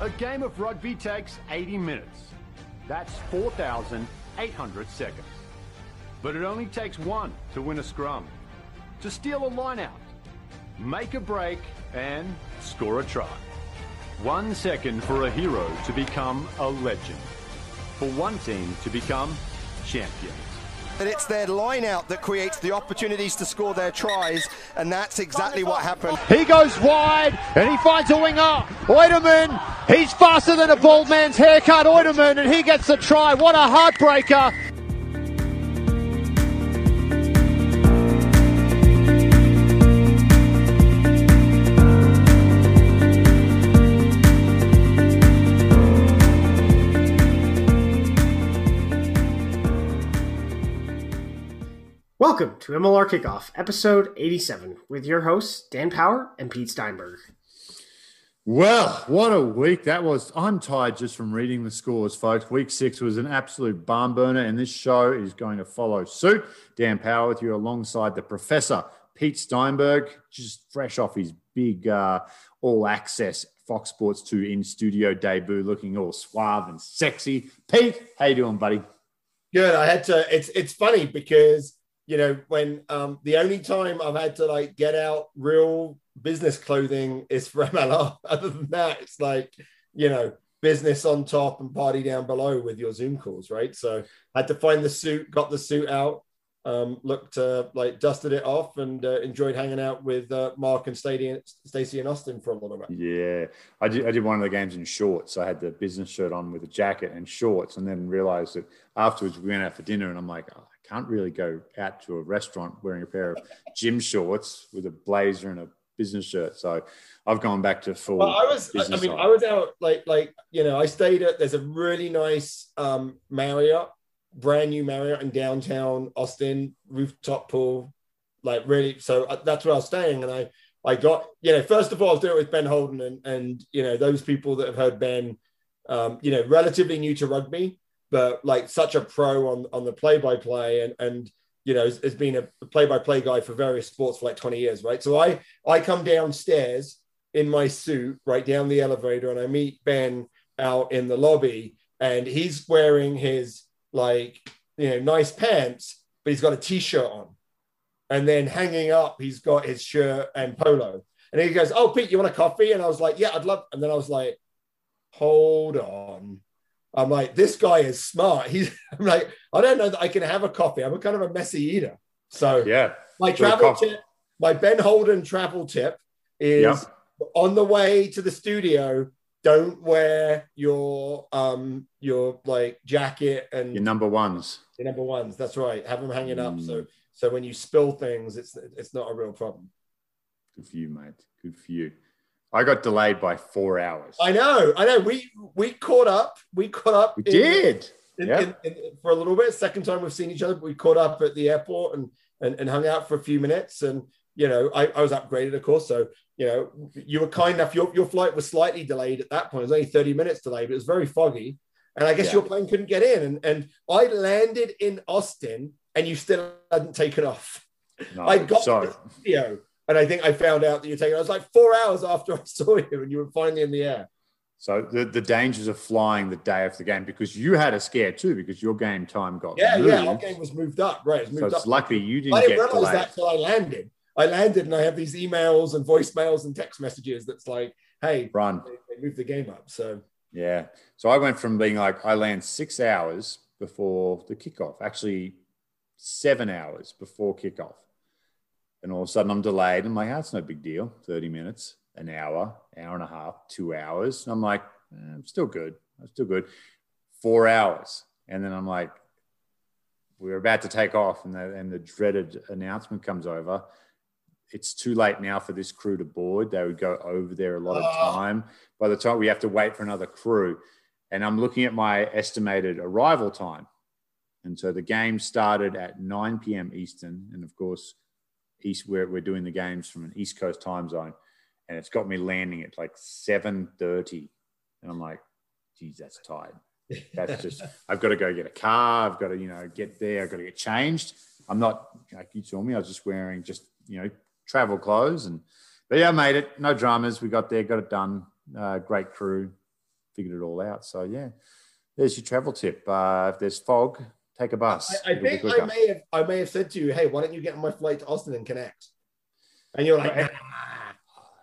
A game of rugby takes 80 minutes. That's 4,800 seconds. But it only takes one to win a scrum, to steal a line out, make a break, and score a try. One second for a hero to become a legend. For one team to become champions. And it's their line out that creates the opportunities to score their tries, and that's exactly what happened. He goes wide and he finds a winger. Oiderman, he's faster than a bald man's haircut. Oiderman, and he gets the try. What a heartbreaker. Welcome to MLR Kickoff, episode 87, with your hosts, Dan Power and Pete Steinberg. Well, what a week that was. I'm tired just from reading the scores, folks. Week six was an absolute barn burner, and this show is going to follow suit. Dan Power with you alongside the professor, Pete Steinberg, just fresh off his big uh, all access Fox Sports 2 in studio debut, looking all suave and sexy. Pete, how you doing, buddy? Good. I had to. It's it's funny because you know when um the only time I've had to like get out real business clothing is for MLR. Other than that, it's like you know business on top and party down below with your Zoom calls, right? So I had to find the suit, got the suit out, um, looked uh, like dusted it off, and uh, enjoyed hanging out with uh, Mark and Stacey and Austin for a little bit. Yeah, I did. I did one of the games in shorts. I had the business shirt on with a jacket and shorts, and then realized that afterwards we went out for dinner, and I'm like, oh, can't really go out to a restaurant wearing a pair of gym shorts with a blazer and a business shirt. So I've gone back to full. Well, I was. I mean, side. I was out like like you know I stayed at. There's a really nice um, Marriott, brand new Marriott in downtown Austin, rooftop pool, like really. So uh, that's where I was staying, and I I got you know first of all I was doing it with Ben Holden, and and you know those people that have heard Ben, um, you know, relatively new to rugby, but like such a pro on on the play by play, and and you know has, has been a play by play guy for various sports for like 20 years, right? So I I come downstairs in my suit right down the elevator and I meet Ben out in the lobby and he's wearing his like you know nice pants but he's got a t-shirt on. And then hanging up he's got his shirt and polo. And he goes oh Pete you want a coffee? And I was like yeah I'd love and then I was like hold on I'm like this guy is smart. He's I'm like I don't know that I can have a coffee. I'm a kind of a messy eater. So yeah, my travel tip my Ben Holden travel tip is on the way to the studio don't wear your um your like jacket and your number ones. your number ones. That's right. Have them hanging up. Mm. so so when you spill things it's it's not a real problem. Good for you, mate. Good for you. I got delayed by four hours. i know i know we we caught up we caught up we in- did. in, Yeah. in- for a little bit second time we've seen each other but we caught up at the airport and and, and hung out for a few minutes and you know I, I was upgraded of course so you know you were kind enough your, your flight was slightly delayed at that point it was only 30 minutes delayed but it was very foggy and i guess Yeah. your plane couldn't get in and, and i landed in austin and you still hadn't taken off No, i got so to the studio and i think i found out that you're taking i was like four hours after i saw you and you were finally in the air so the, the dangers of flying the day after the game because you had a scare too because your game time got yeah moved. yeah our game was moved up right it was so it's up lucky you didn't I didn't get realize delayed. that till I landed. I landed and I have these emails and voicemails and text messages that's like, hey, Run. they, they moved the game up. So Yeah. So I went from being like, I land six hours before the kickoff, actually seven hours before kickoff. And all of a sudden I'm delayed. I'm like, that's no big deal. 30 minutes, an hour, hour and a half, two hours. And I'm like, eh, I'm still good. I'm still good. Four hours. And then I'm like, we're about to take off. And the, and the dreaded announcement comes over. It's too late now for this crew to board. They would go over there a lot of Oh. time. By the time we have to wait for another crew, and I'm looking at my estimated arrival time. And so the game started at 9 p.m. Eastern. And of course, East, we're, we're doing the games from an East Coast time zone. And it's got me landing at like 7.30. And I'm like, geez, that's tired. That's just, I've got to go get a car. I've got to, you know, get there. I've got to get changed. I'm not, like you saw me, I was just wearing just, you know, travel clothes. And, but yeah, I made it. No dramas. We got there, got it done. Uh, great crew. figured it all out. So yeah, there's your travel tip. Uh, if there's fog, take a bus. I, I think I may have I may have said to you, hey, why don't you get on my flight to Austin and connect? And you're like, nah.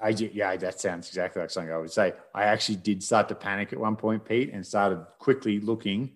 I, yeah, that sounds exactly like something I would say. I actually did start to panic at one point, Pete, and started quickly looking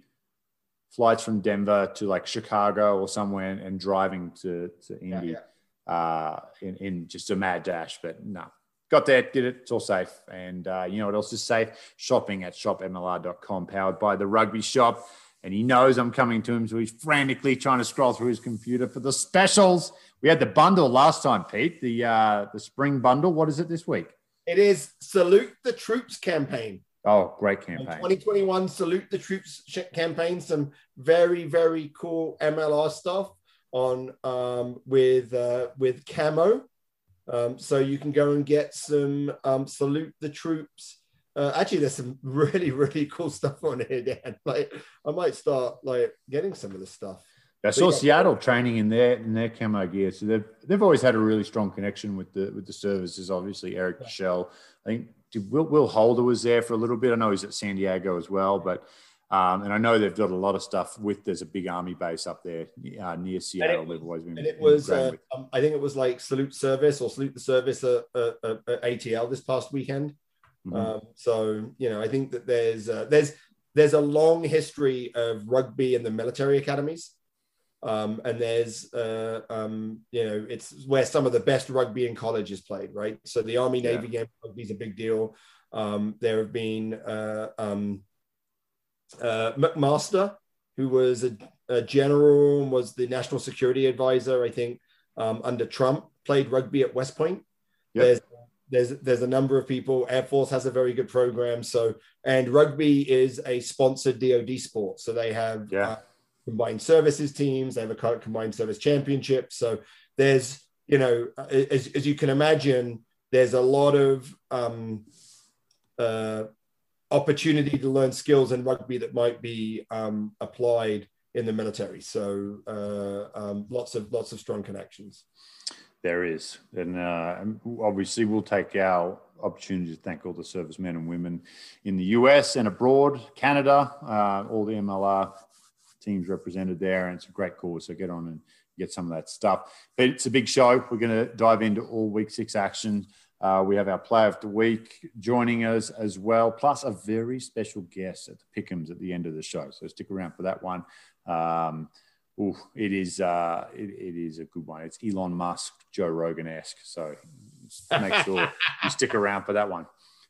flights from Denver to like Chicago or somewhere and, and driving to, to Indy yeah, yeah. Uh, in, in just a mad dash. But no, got there, did it. It's all safe. And uh, you know what else is safe? Shopping at shopmlr.com, powered by the rugby shop. And he knows I'm coming to him, so he's frantically trying to scroll through his computer for the specials. We had the bundle last time, Pete. The uh, the spring bundle. What is it this week? It is Salute the Troops campaign. Oh, great campaign. 2021 Salute the Troops campaign. Some very, very cool MLR stuff on um, with uh, with camo. Um, so you can go and get some um, Salute the Troops. Uh, actually, there's some really, really cool stuff on here, Dan. Like, I might start like getting some of the stuff. I saw Seattle training in their in their camo gear, so they've they've always had a really strong connection with the with the services. Obviously, Eric Michelle, I think Will, Will Holder was there for a little bit. I know he's at San Diego as well, but um, and I know they've got a lot of stuff with. There's a big army base up there uh, near Seattle. And it, always been. And it was, uh, um, I think it was like Salute Service or Salute the Service at, at, at ATL this past weekend. Mm-hmm. Um, so you know, I think that there's uh, there's there's a long history of rugby in the military academies. Um, and there's, uh, um, you know, it's where some of the best rugby in college is played, right? So the Army Navy yeah. game rugby is a big deal. Um, there have been uh, um, uh, McMaster, who was a, a, general, was the national security advisor, I think, um, under Trump, played rugby at West Point. Yep. There's there's there's a number of people. Air Force has a very good program. So and rugby is a sponsored DoD sport. So they have yeah. Uh, combined services teams. They have a combined service championship. So there's, you know, as, as you can imagine, there's a lot of um, uh, opportunity to learn skills in rugby that might be um, applied in the military. So uh, um, lots of lots of strong connections. There is, and uh, obviously we'll take our opportunity to thank all the servicemen and women in the US and abroad, Canada, uh, all the MLR teams represented there, and it's a great cause. So get on and get some of that stuff. But it's a big show. We're going to dive into all week six action. Uh, we have our player of the week joining us as well, plus a very special guest at the Pickums at the end of the show. So stick around for that one. Um, ooh, it is uh, it, it is a good one. It's Elon Musk, Joe Rogan esque. So make sure you stick around for that one.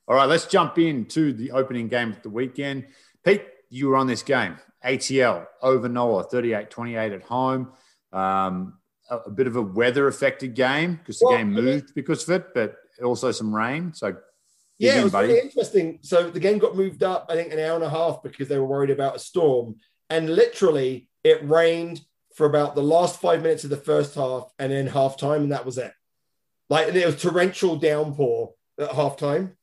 All right, let's jump into the opening game of the weekend. Pete, you were on this game. ATL over Nola, 38 28 at home. Um, a, a, bit of a weather affected game because the well, game moved because of it, but also some rain. So, yeah, it was really interesting. So, the game got moved up, I think, an hour and a half because they were worried about a storm. And literally, it rained for about the last five minutes of the first half and then half time, and that was it. Like, it was torrential downpour at half time.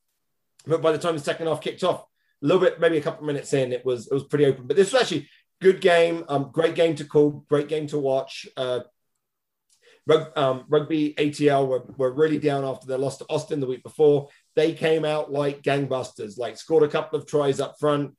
But by the time the second half kicked off, a little bit, maybe a couple of minutes in, it was it was pretty open. But this was actually good game, um, great game to call, great game to watch. Uh, rug, um, rugby ATL were, were really down after they lost to Austin the week before. They came out like gangbusters, like scored a couple of tries up front.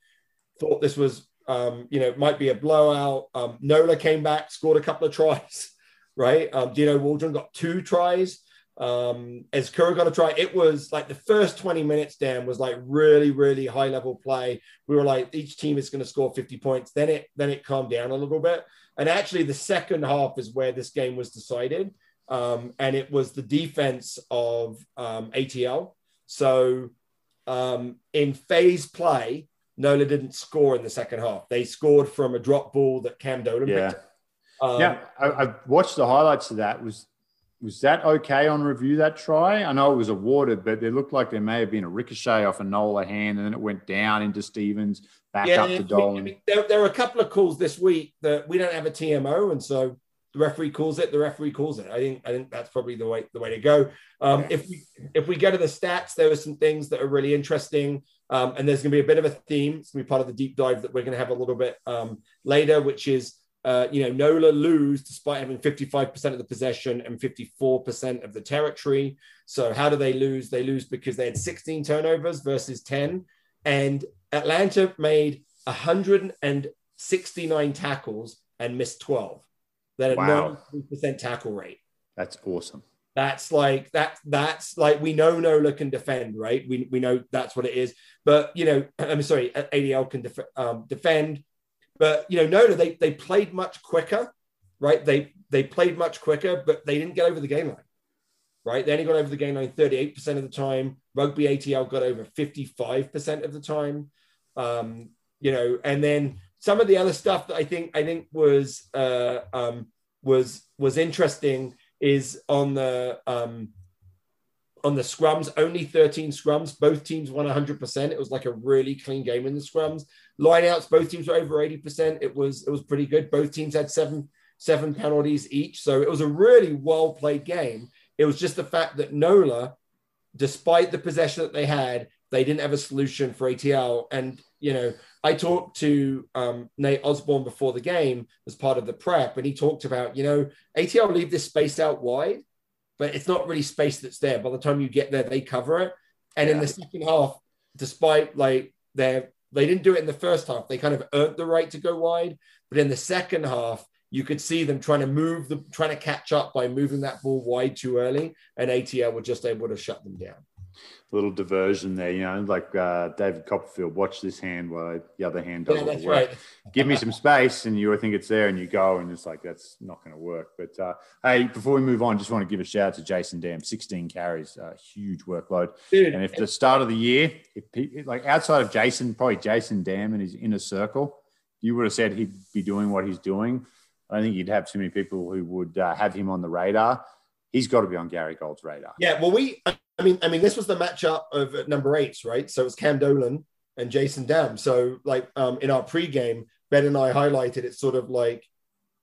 Thought this was, um, you know, it might be a blowout. Um, Nola came back, scored a couple of tries, right? Um, Dino Waldron got two tries um, as Kura got a try. It was like the first 20 minutes, Dan, was like really, really high level play. We were like, each team is going to score 50 points. Then it then it calmed down a little bit. And actually, the second half is where this game was decided. Um, and it was the defense of um, ATL. So um, in phase play, Nola didn't score in the second half. They scored from a drop ball that Cam Dolan yeah. picked. Um, yeah, I, I, watched the highlights of that. Was was that okay on review that try? I know it was awarded, but it looked like there may have been a ricochet off a Nola hand, and then it went down into Stevens, back yeah, up to Dolan. I mean, there, there, were a couple of calls this week that we don't have a TMO, and so the referee calls it. The referee calls it. I think I think that's probably the way the way to go. Um, yeah. If we if we go to the stats, there were some things that are really interesting, um, and there's going to be a bit of a theme. It's going to be part of the deep dive that we're going to have a little bit um, later, which is uh, you know, Nola lose despite having 55% of the possession and 54% of the territory. So how do they lose? They lose because they had 16 turnovers versus 10. And Atlanta made 169 tackles and missed 12. That a Wow. 93% tackle rate. That's awesome. That's like that. That's like we know Nola can defend, right? We we know that's what it is. But you know, I'm sorry, ADL can def- um, defend. But you know, Nola they they played much quicker, right? They they played much quicker, but they didn't get over the game line, right? They only got over the game line 38 percent of the time. Rugby ATL got over 55 percent of the time. Um, you know, and then some of the other stuff that I think I think was uh, um, was was interesting is on the um, on the scrums. Only 13 scrums. Both teams won 100. percent It was like a really clean game in the scrums. Lineouts. Both teams were over 80 percent. It was it was pretty good. Both teams had seven seven penalties each. So it was a really well played game. It was just the fact that Nola, despite the possession that they had, they didn't have a solution for ATL. And you know, I talked to um, Nate Osborne before the game as part of the prep, and he talked about, you know, ATL leave this space out wide, but it's not really space that's there. By the time you get there, they cover it. And in the second half, despite like their they didn't do it in the first half, they kind of earned the right to go wide. But in the second half, you could see them trying to move the trying to catch up by moving that ball wide too early, and ATL were just able to shut them down. Little diversion there, you know, like uh, David Copperfield, watch this hand while the other hand does Yeah, all the that's work. right. Give me some space, and you think it's there, and you go, and it's like that's not going to work. But uh, hey, before we move on, just want to give a shout out to Jason Damm, 16 carries, uh, huge workload. Dude, And if the start of the year, if like outside of Jason, probably Jason Damm and his inner circle, you would have said he'd be doing what he's doing. I don't think you'd have too many people who would uh, have him on the radar. He's got to be on Gary Gold's radar. Yeah, well, we, I mean, I mean, this was the matchup of number eight, right? So it was Cam Dolan and Jason Damm. So, like, um, in our pregame, Ben and I highlighted it's sort of like,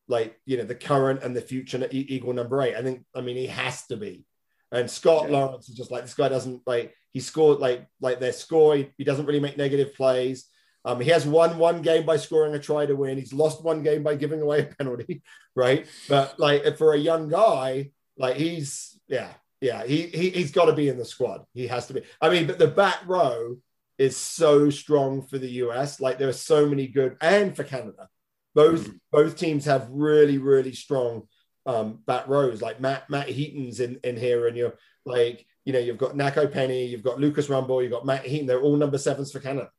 like you know, the current and the future equal number eight. I think, I mean, he has to be. And Scott Yeah. Lawrence is just like this guy doesn't like he scored like like their score. He, he doesn't really make negative plays. Um, he has won one game by scoring a try to win. He's lost one game by giving away a penalty, right? But like for a young guy, like he's yeah, yeah, he, he he's got to be in the squad. He has to be. I mean, but the back row is so strong for the US. Like there are so many good, and for Canada, both both teams have really really strong um, back rows. Like Matt Matt Heaton's in in here, and you're like you know you've got Nakai Penny, you've got Lucas Rumble, you've got Matt Heaton. They're all number sevens for Canada.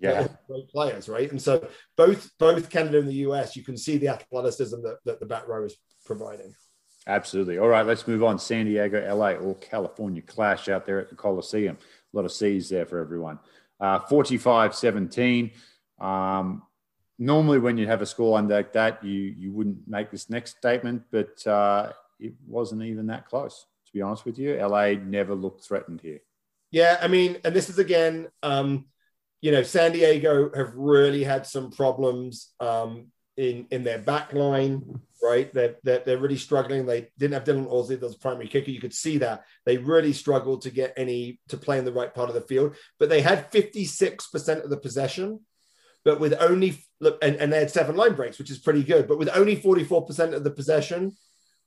Yeah. great players, right? And so both both Canada and the US, you can see the athleticism that, that the back row is providing. Absolutely. All right, let's move on. San Diego, LA, or California clash out there at the Coliseum. A lot of C's there for everyone. Uh, 45 17. Um, normally, when you have a score like that, you, you wouldn't make this next statement, but uh, it wasn't even that close, to be honest with you. LA never looked threatened here. Yeah, I mean, and this is again, um, you know, San Diego have really had some problems um, in in their back line, right? They're, they're, they're really struggling. They didn't have Dylan Audsley as a primary kicker. You could see that they really struggled to get any to play in the right part of the field. But they had fifty six percent of the possession, but with only look, and, and they had seven line breaks, which is pretty good. But with only forty four percent of the possession,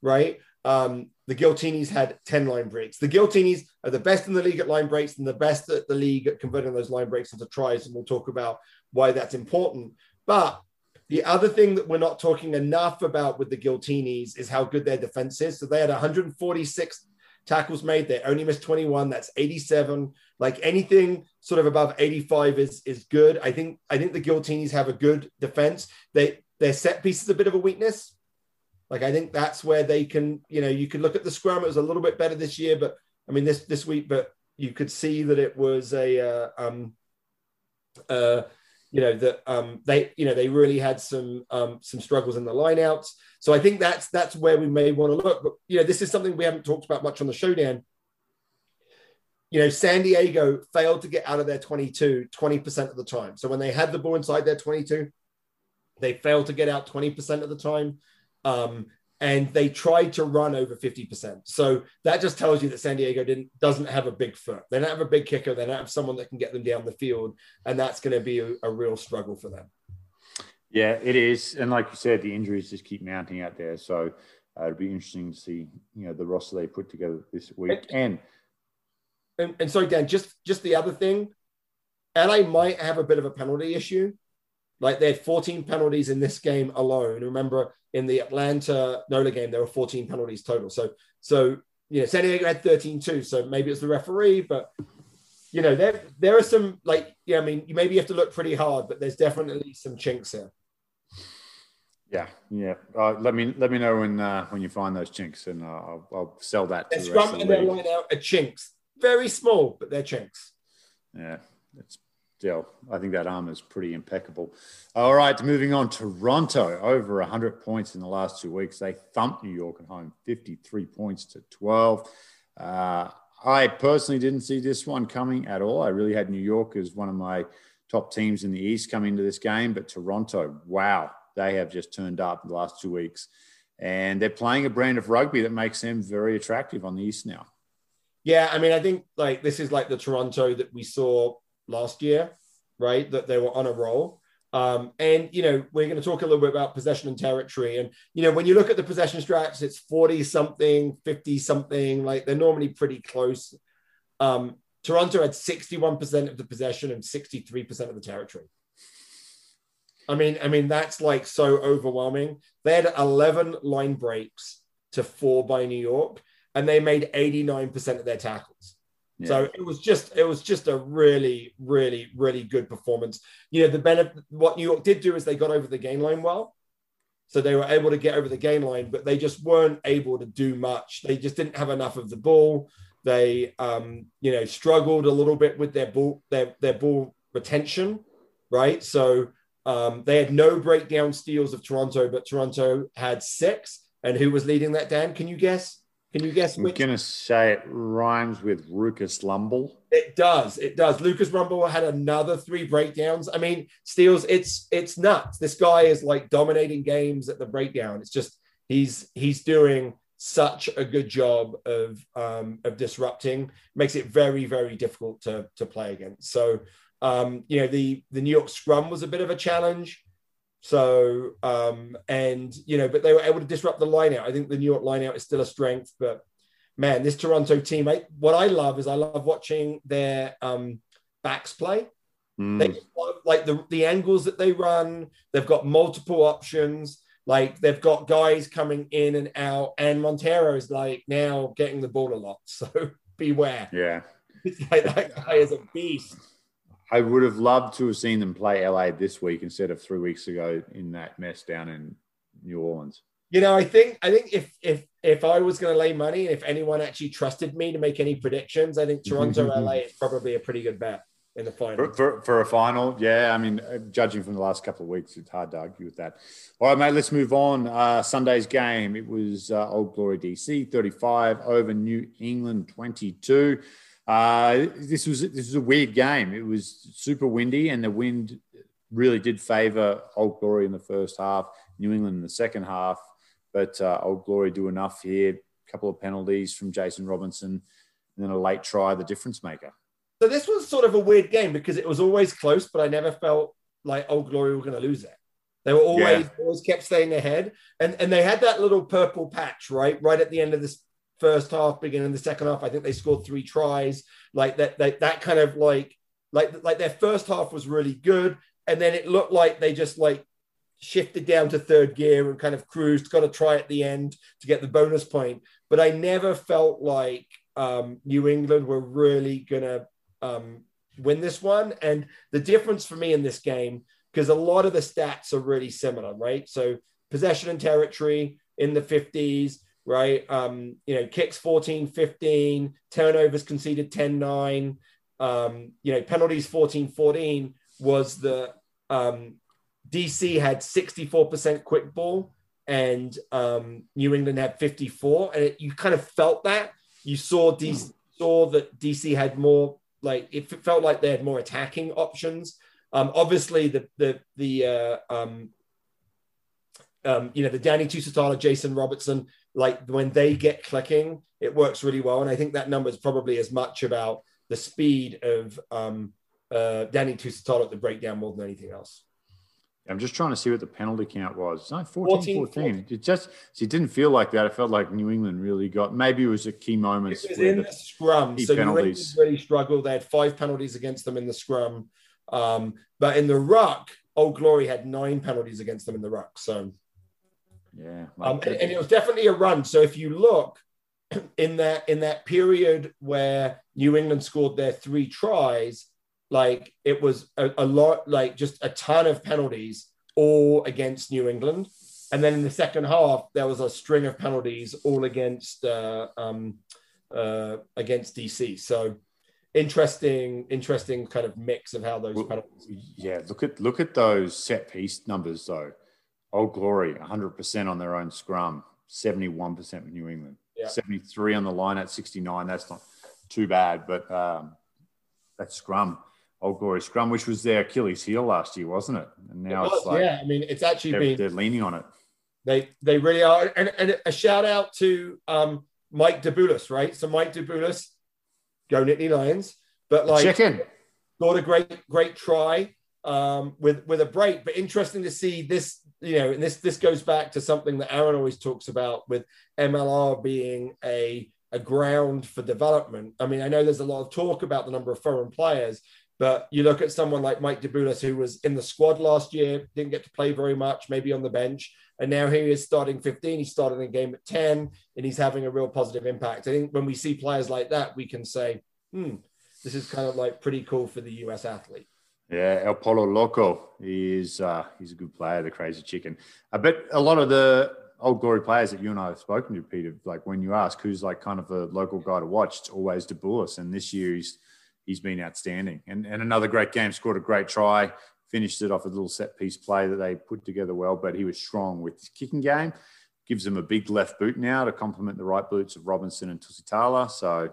right? Um, the Giltinis had 10 line breaks. The Giltinis are the best in the league at line breaks and the best at the league at converting those line breaks into tries. And we'll talk about why that's important. But the other thing that we're not talking enough about with the Giltinis is how good their defense is. So they had 146 tackles made. They only missed 21. That's 87. Like anything sort of above 85 is is good. I think I think the Giltinis have a good defense. They their set piece is a bit of a weakness. Like I think that's where they can, you know, you could look at the scrum. It was a little bit better this year, but I mean this this week, but you could see that it was a uh, um uh you know that um they you know they really had some um some struggles in the lineouts. So I think that's that's where we may want to look. But you know, this is something we haven't talked about much on the showdown. You know, San Diego failed to get out of their 22 20% of the time. So when they had the ball inside their 22, they failed to get out 20% of the time. Um, and they tried to run over 50%. So that just tells you that San Diego didn't doesn't have a big foot. They don't have a big kicker. They don't have someone that can get them down the field, and that's going to be a, a real struggle for them. Yeah, it is. And like you said, the injuries just keep mounting out there. So uh, it'll be interesting to see, you know, the roster they put together this week. And And, and sorry, Dan, just just the other thing, LA might have a bit of a penalty issue. Like they had 14 penalties in this game alone. Remember, in the Atlanta Nola game, there were 14 penalties total. So, so you know, San Diego had 13 too. So maybe it's the referee, but you know, there there are some like, yeah, I mean, you maybe have to look pretty hard, but there's definitely some chinks here. Yeah, yeah. Uh, let me let me know when uh, when you find those chinks, and uh, I'll, I'll sell that. To the scrum and they're line out a chinks, very small, but they're chinks. Yeah, it's still. I think that arm is pretty impeccable. All right, moving on. Toronto over 100 points in the last two weeks. They thumped New York at home, 53 points to 12. Uh, I personally didn't see this one coming at all. I really had New York as one of my top teams in the East coming into this game, but Toronto, wow, they have just turned up the last two weeks. And they're playing a brand of rugby that makes them very attractive on the East now. Yeah, I mean, I think like this is like the Toronto that we saw last year, right? That they were on a roll. Um, and you know, we're going to talk a little bit about possession and territory. And you know, when you look at the possession straps, it's 40 something, 50 something, like they're normally pretty close. Um, Toronto had 61% of the possession and 63% of the territory. I mean, I mean, that's like so overwhelming. They had 11 line breaks to four by New York, and they made 89% of their tackles. Yeah. So it was just it was just a really, really, really good performance. You know, the benefit what New York did do is they got over the gain line well. So they were able to get over the gain line, but they just weren't able to do much. They just didn't have enough of the ball. They um, you know, struggled a little bit with their ball, their their ball retention, right? So um, they had no breakdown steals of Toronto, but Toronto had six. And who was leading that, Dan? Can you guess? Can you guess? I'm going to say it rhymes with Lucas Lumball. It does. It does. Lucas Lumball had another three breakdowns. I mean, steals. It's it's nuts. This guy is like dominating games at the breakdown. It's just he's he's doing such a good job of um, of disrupting. Makes it very very difficult to to play against. So um, you know, the the New York Scrum was a bit of a challenge. So, um, and you know, but they were able to disrupt the lineout. I think the New York lineout is still a strength, but man, this Toronto team, I, what I love is I love watching their um, backs play. Mm. They like the the angles that they run. They've got multiple options. Like they've got guys coming in and out, and Montero is like now getting the ball a lot. So beware. Yeah, like, that guy is a beast. I would have loved to have seen them play LA this week instead of three weeks ago in that mess down in New Orleans. You know, I think I think if if if I was going to lay money, and if anyone actually trusted me to make any predictions, I think Toronto LA is probably a pretty good bet in the final. For, for, for, a final, yeah. I mean, judging from the last couple of weeks, it's hard to argue with that. All right, mate, let's move on. Uh, Sunday's game, it was uh, Old Glory DC 35 over New England 22. Uh, this was this was a weird game. It was super windy, and the wind really did favour Old Glory in the first half. New England in the second half, but uh, Old Glory do enough here. A couple of penalties from Jason Robinson, and then a late try, the difference maker. So this was sort of a weird game because it was always close, but I never felt like Old Glory were going to lose it. They were always yeah. always kept staying ahead, and and they had that little purple patch right right at the end of this first half, beginning the second half. I think they scored three tries. Like that, that, that kind of like, like, like their first half was really good. And then it looked like they just like shifted down to third gear and kind of cruised, got a try at the end to get the bonus point. But I never felt like um, New England were really to um, win this one. And the difference for me in this game, because a lot of the stats are really similar, right? So possession and territory in the 50s, right? Um, you know, kicks 14 15, turnovers conceded 10 9, um, you know, penalties 14 14 was the um, DC had 64% quick ball and um, New England had 54. And it, you kind of felt that. You saw DC, saw that DC had more, like, it felt like they had more attacking options. Um, obviously, the, the, the, uh, um, um, you know, the Danny Tusitala, Jason Robertson, like when they get clicking, it works really well. And I think that number is probably as much about the speed of um, uh, Danny Tusitala at the breakdown more than anything else. I'm just trying to see what the penalty count was. It's like 14, 14, 14. It just it didn't feel like that. It felt like New England really got maybe it was a key moment. It was in the, the scrum. So penalties. New England really struggled. They had five penalties against them in the scrum. Um, but in the ruck, Old Glory had nine penalties against them in the ruck. So Yeah. um, and, and it was definitely a run. So if you look in that in that period where New England scored their three tries, like it was a, a lot, like just a ton of penalties all against New England. And then in the second half, there was a string of penalties all against uh, um, uh, against DC. So interesting, interesting kind of mix of how those Well, penalties. Yeah, look at look at those set piece numbers though. Old Glory, 100% on their own scrum, 71% with New England, Yeah. 73 on the line at 69. That's not too bad, but um, that's scrum. Old Glory scrum, which was their Achilles heel last year, wasn't it? And now It it's like yeah, I mean, it's actually they're, been they're leaning on it. They they really are. And, and a shout out to um, Mike Dabulas, right? So Mike Dabulas, go Nittany Lions, but like Chicken. scored a great great try um, with with a break. But interesting to see this, you know, and this this goes back to something that Aaron always talks about with MLR being a a ground for development. I mean, I know there's a lot of talk about the number of foreign players, but you look at someone like Mike Dabulas, who was in the squad last year, didn't get to play very much, maybe on the bench, and now he is starting 15. He started a game at 10, and he's having a real positive impact. I think when we see players like that, we can say, hmm, this is kind of like pretty cool for the US athlete. Yeah, El Pollo Loco is uh, he's a good player, the crazy chicken. I bet a lot of the old glory players that you and I have spoken to, Peter, like when you ask who's like kind of a local guy to watch, it's always Dabulas. And this year he's he's been outstanding. And and another great game, scored a great try, finished it off a little set piece play that they put together well, but he was strong with his kicking game. Gives him a big left boot now to complement the right boots of Robinson and Tusitala. So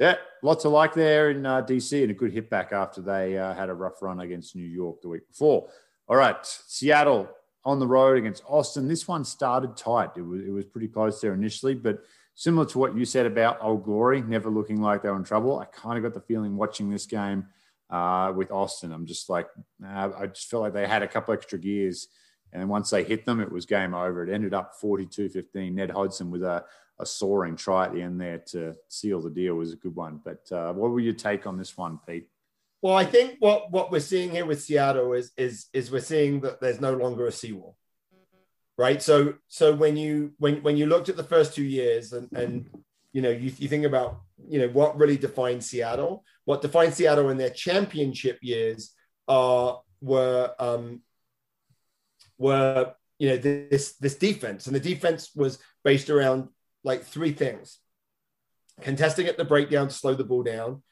yeah, lots of like there in uh, DC and a good hit back after they uh, had a rough run against New York the week before. All right, Seattle on the road against Austin. This one started tight. It was, it was pretty close there initially, but similar to what you said about Old Glory, never looking like they were in trouble. I kind of got the feeling watching this game uh, with Austin. I'm just like, I just felt like they had a couple extra gears. And once they hit them, it was game over. It ended up 42 15. Ned Hodgson with a, a soaring try at the end there to seal the deal was a good one. But uh, what were your take on this one, Pete? Well, I think what what we're seeing here with Seattle is is is we're seeing that there's no longer a seawall, right? So so when you when when you looked at the first two years and and you know you, you think about you know what really defines Seattle, what defines Seattle in their championship years are were um were you know this this defense and the defense was based around like three things contesting at the breakdown to slow the ball down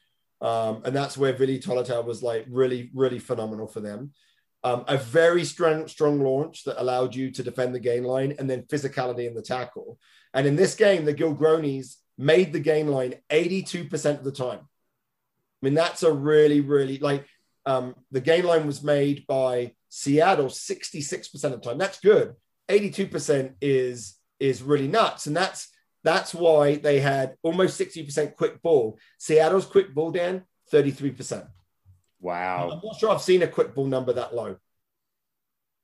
um, and that's where Vili Toluta'u was like really, really phenomenal for them. Um, a very strong, strong launch that allowed you to defend the gain line and then physicality in the tackle. And in this game, the Gilgronis made the gain line 82% of the time. I mean, that's a really, really like um, the gain line was made by Seattle 66% of the time. That's good. 82% is is really nuts. And that's that's why they had almost 60% quick ball. Seattle's quick ball, Dan, 33%. Wow. I'm not sure I've seen a quick ball number that low.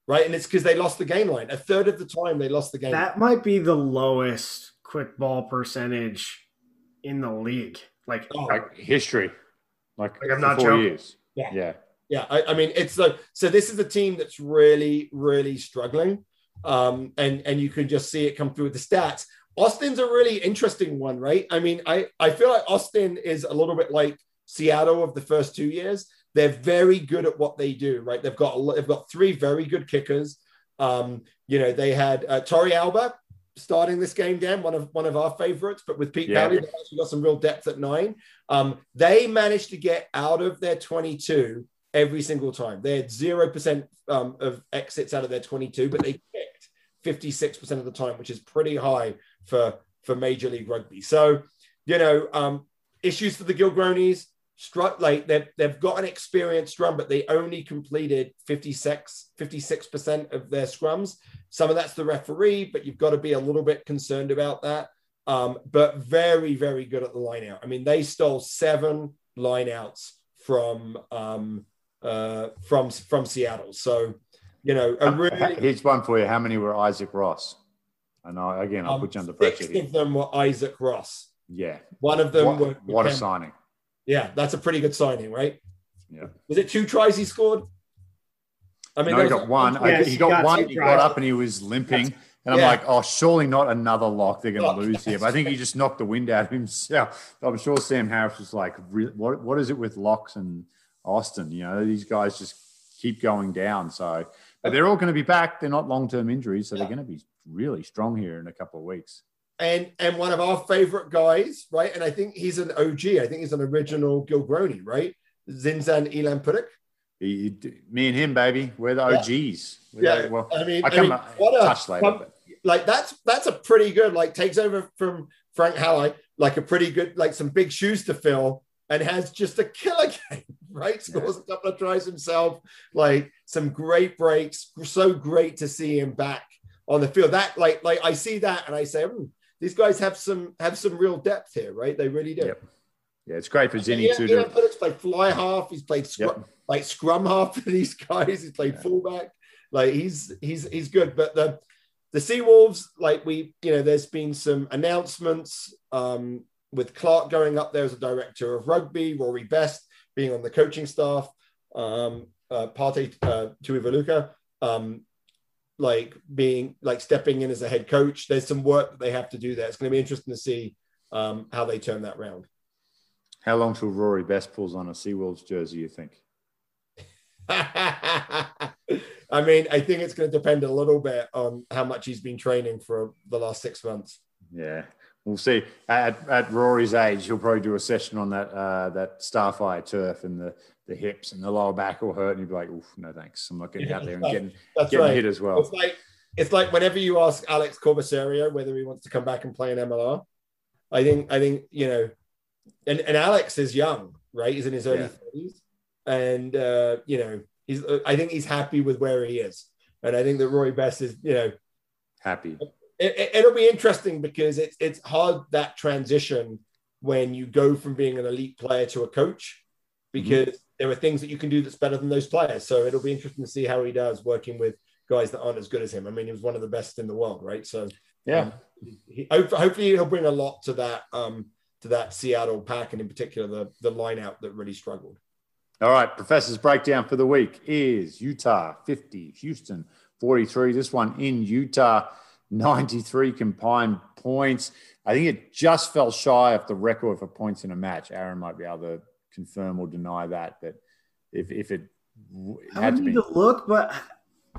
Right. And it's because they lost the game line. A third of the time they lost the game. That might be the lowest quick ball percentage in the league. Like, Oh, Like history. Like, Like, I'm not four joking. years. Yeah. Yeah. Yeah. I, I mean, it's like, so this is a team that's really, really struggling. Um, and, and you can just see it come through with the stats. Austin's a really interesting one, right? I mean, I, I feel like Austin is a little bit like Seattle of the first two years. They're very good at what they do, right? They've got they've got three very good kickers. Um, you know, they had uh, Tori Alba starting this game, Dan, one of one of our favorites, but with Pete Yeah. Pally, they've actually got some real depth at nine. Um, they managed to get out of their 22 every single time. They had zero percent um, of exits out of their 22, but they kicked 56% of the time, which is pretty high for for Major League Rugby. So, you know, um, issues for the Gilgronis, Struck like they've they've got an experienced scrum, but they only completed 56 56% of their scrums. Some of that's the referee, but you've got to be a little bit concerned about that. Um, but very, very good at the line out. I mean, they stole seven line outs from um, uh, from from Seattle. So, you know, a really Here's one for you. How many were Isaac Ross? And I know, again, I'll um, put you under six pressure here. of them were Isaac Ross. Yeah. One of them What, were what a signing. Yeah, that's a pretty good signing, right? Yeah. Was it two tries he scored? I mean, no, he was got one. I- he he got, got one. He got up and he was limping. And I'm Yeah. like, oh, surely not another lock. They're going Lock. to lose here. But I think he just knocked the wind out of himself. I'm sure Sam Harris was like, what, what is it with locks and Austin? You know, these guys just keep going down. So, but they're all going to be back. They're not long term injuries. So they're going to be really strong here in a couple of weeks. and and one of our favorite guys, right? And I think he's an OG. I think he's an original Gilgroni, right? Zinzan Elan Pudik. He, me and him, baby, we're the Yeah. OGs. We're Yeah, the- well, I mean, I I mean, what a touch later. but- like that's that's a pretty good like takes over from Frank Halley, like a pretty good like some big shoes to fill, and has just a killer game, right? Scores a couple of tries himself, like some great breaks. So great to see him back on the field. That like like I see that and I say, hmm, these guys have some have some real depth here, right? They really do. Yep. Yeah, it's great for Zinni Yeah, too. yeah, to- Pudik's played fly half. He's played scrum, Yep. like scrum half for these guys. He's played fullback. Like he's he's he's good. But the the Seawolves, like we, you know, there's been some announcements um, with Clark going up there as a director of rugby, Rory Best being on the coaching staff, um, uh, Parte uh, Tuivaluka, um, like being like stepping in as a head coach. There's some work that they have to do there. It's going to be interesting to see um, how they turn that round. How long till Rory Best pulls on a Seawolves jersey, you think? I mean, I think it's going to depend a little bit on how much he's been training for the last six months. Yeah, we'll see. At, at Rory's age, he'll probably do a session on that uh, that Starfire turf and the, the hips and the lower back will hurt, and he'll be like, "Oof, no thanks, I'm not getting out there and getting That's getting right. hit as well." It's like it's like whenever you ask Alex Corbisiero whether he wants to come back and play in MLR, I think I think you know, and, and Alex is young, right? He's in his early Yeah. thirties, and uh, you know, he's I think he's happy with where he is, and I think that Rory Best is, you know, Happy. It, it'll be interesting because it's it's hard that transition when you go from being an elite player to a coach because there are things that you can do that's better than those players. So it'll be interesting to see how he does working with guys that aren't as good as him. I mean, he was one of the best in the world, right? So Yeah, um, he, hopefully he'll bring a lot to that um, to that Seattle pack, and in particular the the line out that really struggled. All right, Professor's breakdown for the week is Utah 50, Houston 43. This one in Utah, 93 combined points. I think it just fell shy of the record for points in a match. Aaron might be able to confirm or deny that, but if, if it w- I had would to need be. to look, but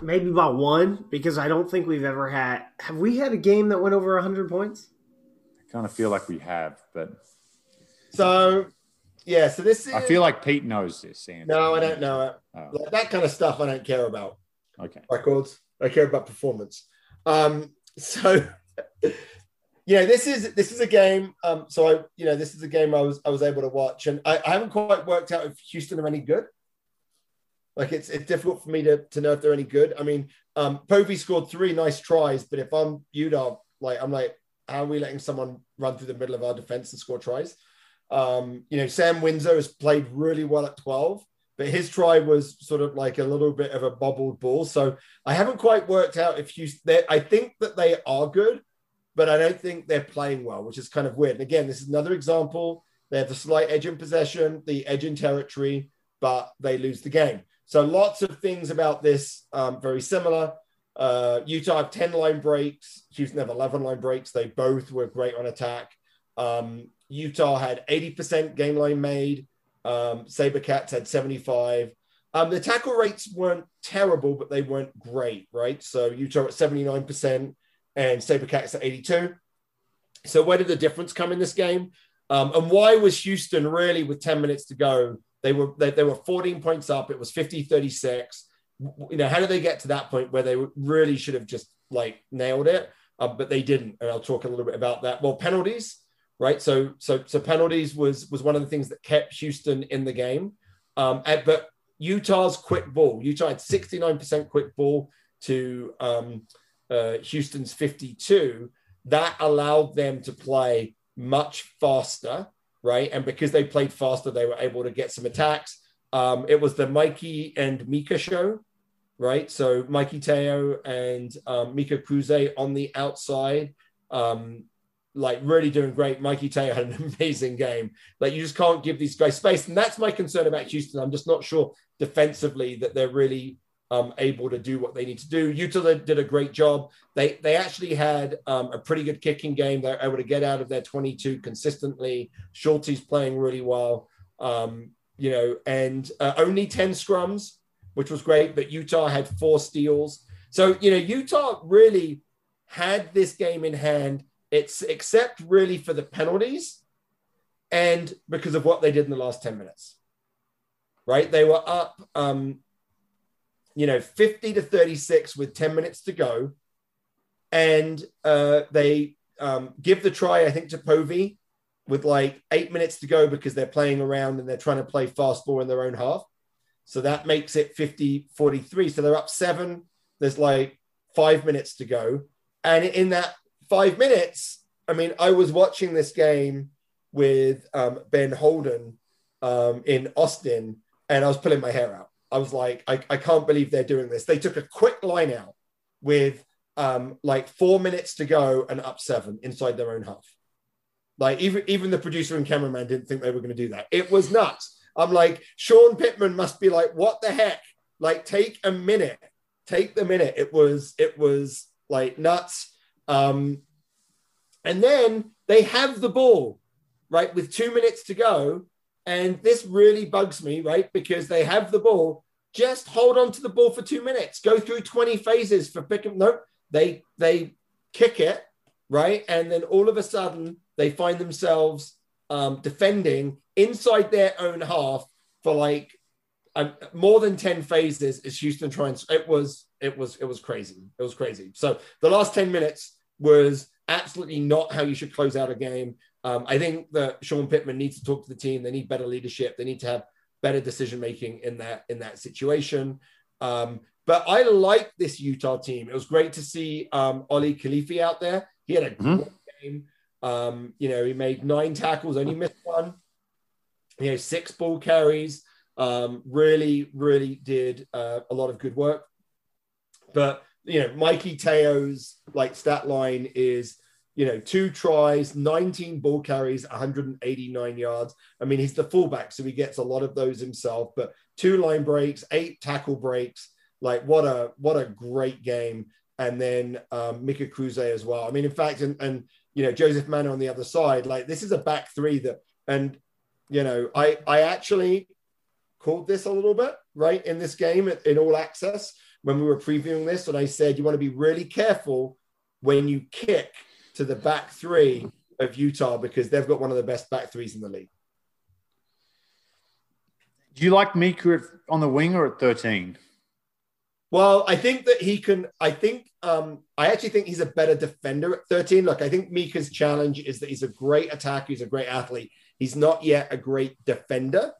maybe about one because I don't think we've ever had. Have we had a game that went over hundred points? I kind of feel like we have, but So yeah, so this is I feel like Pete knows this. Andy. no, I don't know it. Oh, Like, that kind of stuff I don't care about. okay. records. I care about performance. Um, so you know, this is this is a game. Um, so I, you know, this is a game I was I was able to watch, and I, I haven't quite worked out if Houston are any good. Like it's it's difficult for me to, to know if they're any good. I mean, um, Povey scored three nice tries, but if I'm Utah, like I'm like, how are we letting someone run through the middle of our defense and score tries? Um, you know, Sam Windsor has played really well at 12, but his try was sort of like a little bit of a bobbled ball. So I haven't quite worked out if you. I think that they are good, but I don't think they're playing well, which is kind of weird. And again, this is another example. They have the slight edge in possession, the edge in territory, but they lose the game. So lots of things about this um, very similar. Uh, Utah have 10 line breaks. Houston have 11 line breaks. They both were great on attack. Um, Utah had 80% game line made. Um, Sabercats had 75. Um, the tackle rates weren't terrible, but they weren't great, right? So Utah at 79% and Sabercats at 82. So where did the difference come in this game? Um, and why was Houston really with 10 minutes to go? They were they, they were 14 points up. It was 50-36. You know, how did they get to that point where they really should have just like nailed it? Uh, but they didn't. And I'll talk a little bit about that. Well, penalties, right? So so so penalties was was one of the things that kept Houston in the game. Um, but Utah's quick ball. Utah had 69% quick ball to um, uh, Houston's 52. That allowed them to play much faster, right? And because they played faster, they were able to get some attacks. Um, it was the Mikey and Mika show, right? So Mikey Teo and um, Mika Cruze on the outside. Um, like really doing great. Mikey Taylor had an amazing game. Like you just can't give these guys space, and that's my concern about Houston. I'm just not sure defensively that they're really um, able to do what they need to do. Utah did a great job. They they actually had um, a pretty good kicking game. They're able to get out of their 22 consistently. Schulte's playing really well. Um, you know, and uh, only 10 scrums, which was great. But Utah had four steals. So you know, Utah really had this game in hand. It's except really for the penalties and because of what they did in the last 10 minutes. Right? They were up um, you know, 50 to 36 with 10 minutes to go. And uh, they um, give the try, I think, to Povey with like eight minutes to go because they're playing around and they're trying to play fast ball in their own half. So that makes it 50 43. So they're up seven. There's like five minutes to go. And in that five minutes, I mean, I was watching this game with um, Ben Holden um, in Austin and I was pulling my hair out I was like, I, I can't believe they're doing this. They took a quick line out with um, like four minutes to go and up seven inside their own half. Like even even the producer and cameraman didn't think they were going to do that. It was nuts. I'm like, Sean Pittman must be like, what the heck? Like, take a minute, take the minute. It was it was like nuts. Um, and then they have the ball, right, with two minutes to go, and this really bugs me, right? Because they have the ball. Just hold on to the ball for two minutes. Go through 20 phases for pick. No, they they kick it, right? And then all of a sudden they find themselves um, defending inside their own half for like more than 10 phases as Houston trying it was it was it was crazy. It was crazy. So the last 10 minutes was absolutely not how you should close out a game. Um, I think that Sean Pittman needs to talk to the team. They need better leadership. They need to have better decision making in that in that situation. Um, but I like this Utah team. It was great to see um, Aly Khalifi out there. He had a mm-hmm. great game. Um, you know, he made nine tackles, only missed one. You know, six ball carries. Um, really, really did uh, a lot of good work. But you know, Mikey Teo's like stat line is you know, two tries, 19 ball carries, 189 yards. I mean, he's the fullback, so he gets a lot of those himself, but two line breaks, eight tackle breaks. Like what a what a great game. And then um, Mika Kruse as well. I mean, in fact, and, and you know, Joseph Manor on the other side, like this is a back three that, and you know, I I actually called this a little bit right in this game in all access when we were previewing this, and I said you want to be really careful when you kick to the back three of Utah because they've got one of the best back threes in the league. Do you like Mika on the wing or at 13? Well, I think that he can. I think um, I actually think he's a better defender at 13. Look, I think Mika's challenge is that he's a great attacker, he's a great athlete. He's not yet a great defender,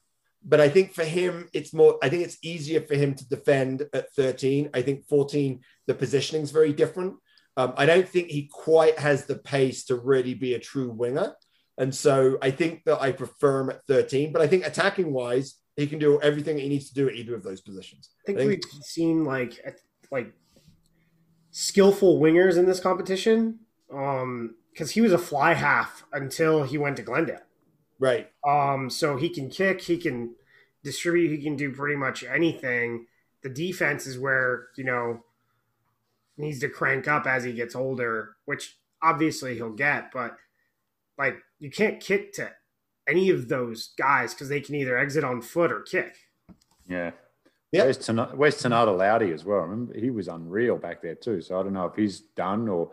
but I think for him, it's more. I think it's easier for him to defend at 13. I think 14, the positioning is very different. Um, I don't think he quite has the pace to really be a true winger. And so I think that I prefer him at 13, but I think attacking wise, he can do everything he needs to do at either of those positions. I think, I think we've seen like like skillful wingers in this competition. Um, because he was a fly half until he went to Glendale. Right. Um, so he can kick, he can distribute, he can do pretty much anything. The defense is where, you know, needs to crank up as he gets older, which obviously he'll get, but like you can't kick to any of those guys because they can either exit on foot or kick. Yeah. Yeah. Where's, Tan- where's Tanata Loudy as well? I remember he was unreal back there too. So I don't know if he's done or,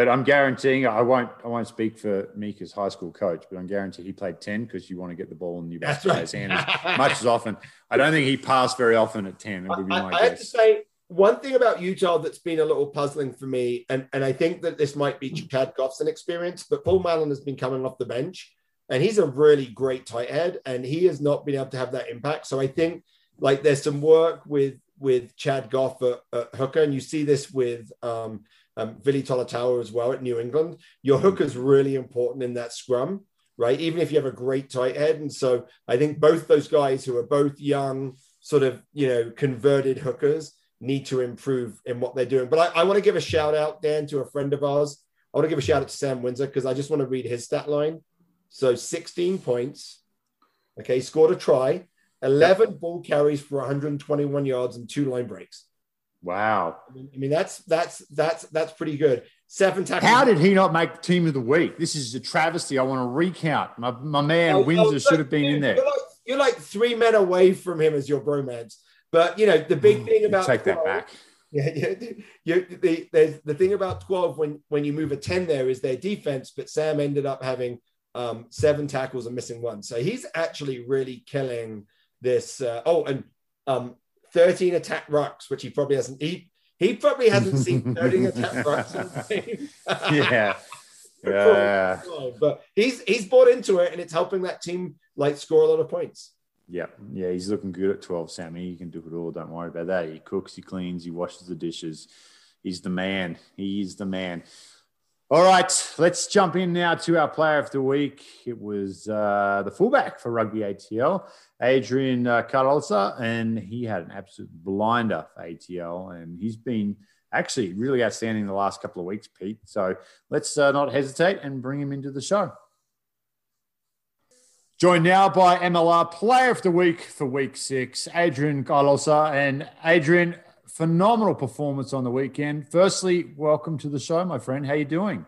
but I'm guaranteeing I won't I won't speak for Mika's high school coach, but I'm guaranteeing he played ten because you want to get the ball in your best player's hand as much as often. I don't think he passed very often at ten. It would be my I, I have to say one thing about Utah that's been a little puzzling for me, and, and I think that this might be Chad Goff's experience, but Paul Mullen has been coming off the bench and he's a really great tight head and he has not been able to have that impact. So I think like there's some work with with Chad Goff at, at hooker, and you see this with um, um, Vili Toluta'u as well at New England. Your hooker is really important in that scrum, right? Even if you have a great tight head. And so I think both those guys who are both young, sort of, you know, converted hookers need to improve in what they're doing. But I, I want to give a shout out, Dan, to a friend of ours, I want to give a shout out to Sam Windsor because I just want to read his stat line. So 16 points. Okay, scored a try, 11 ball carries for 121 yards and two line breaks. Wow. I mean, I mean, that's that's that's that's pretty good. Seven tackles. How did he not make team of the week? This is a travesty. I want to recount. My, my man Oh, Windsor oh, should have been dude, in there. You're like, you're like three men away from him as your bromance. But you know the big thing about Mm, Take that back. Yeah, yeah. You, the, there's the thing about 12 when when you move a 10 there is their defense, but Sam ended up having um, seven tackles and missing one. So he's actually really killing this. Uh, oh, and um, 13 attack rucks, which he probably hasn't. He he probably hasn't seen 13 attack rucks. in. Yeah. Yeah. but he's he's bought into it, and it's helping that team like score a lot of points. Yeah, yeah, he's looking good at 12, Sammy. He can do it all. Don't worry about that. He cooks, he cleans, he washes the dishes. He's the man. He is the man. All right, let's jump in now to our player of the week. It was uh, the fullback for Rugby ATL, Adrian uh, Carelse, and he had an absolute blinder for ATL, and he's been actually really outstanding the last couple of weeks, Pete. So let's uh, not hesitate and bring him into the show. Joined now by MLR Player of the Week for Week Six, Adrian Carelse. And Adrian, phenomenal performance on the weekend. Firstly, welcome to the show, my friend. How you doing?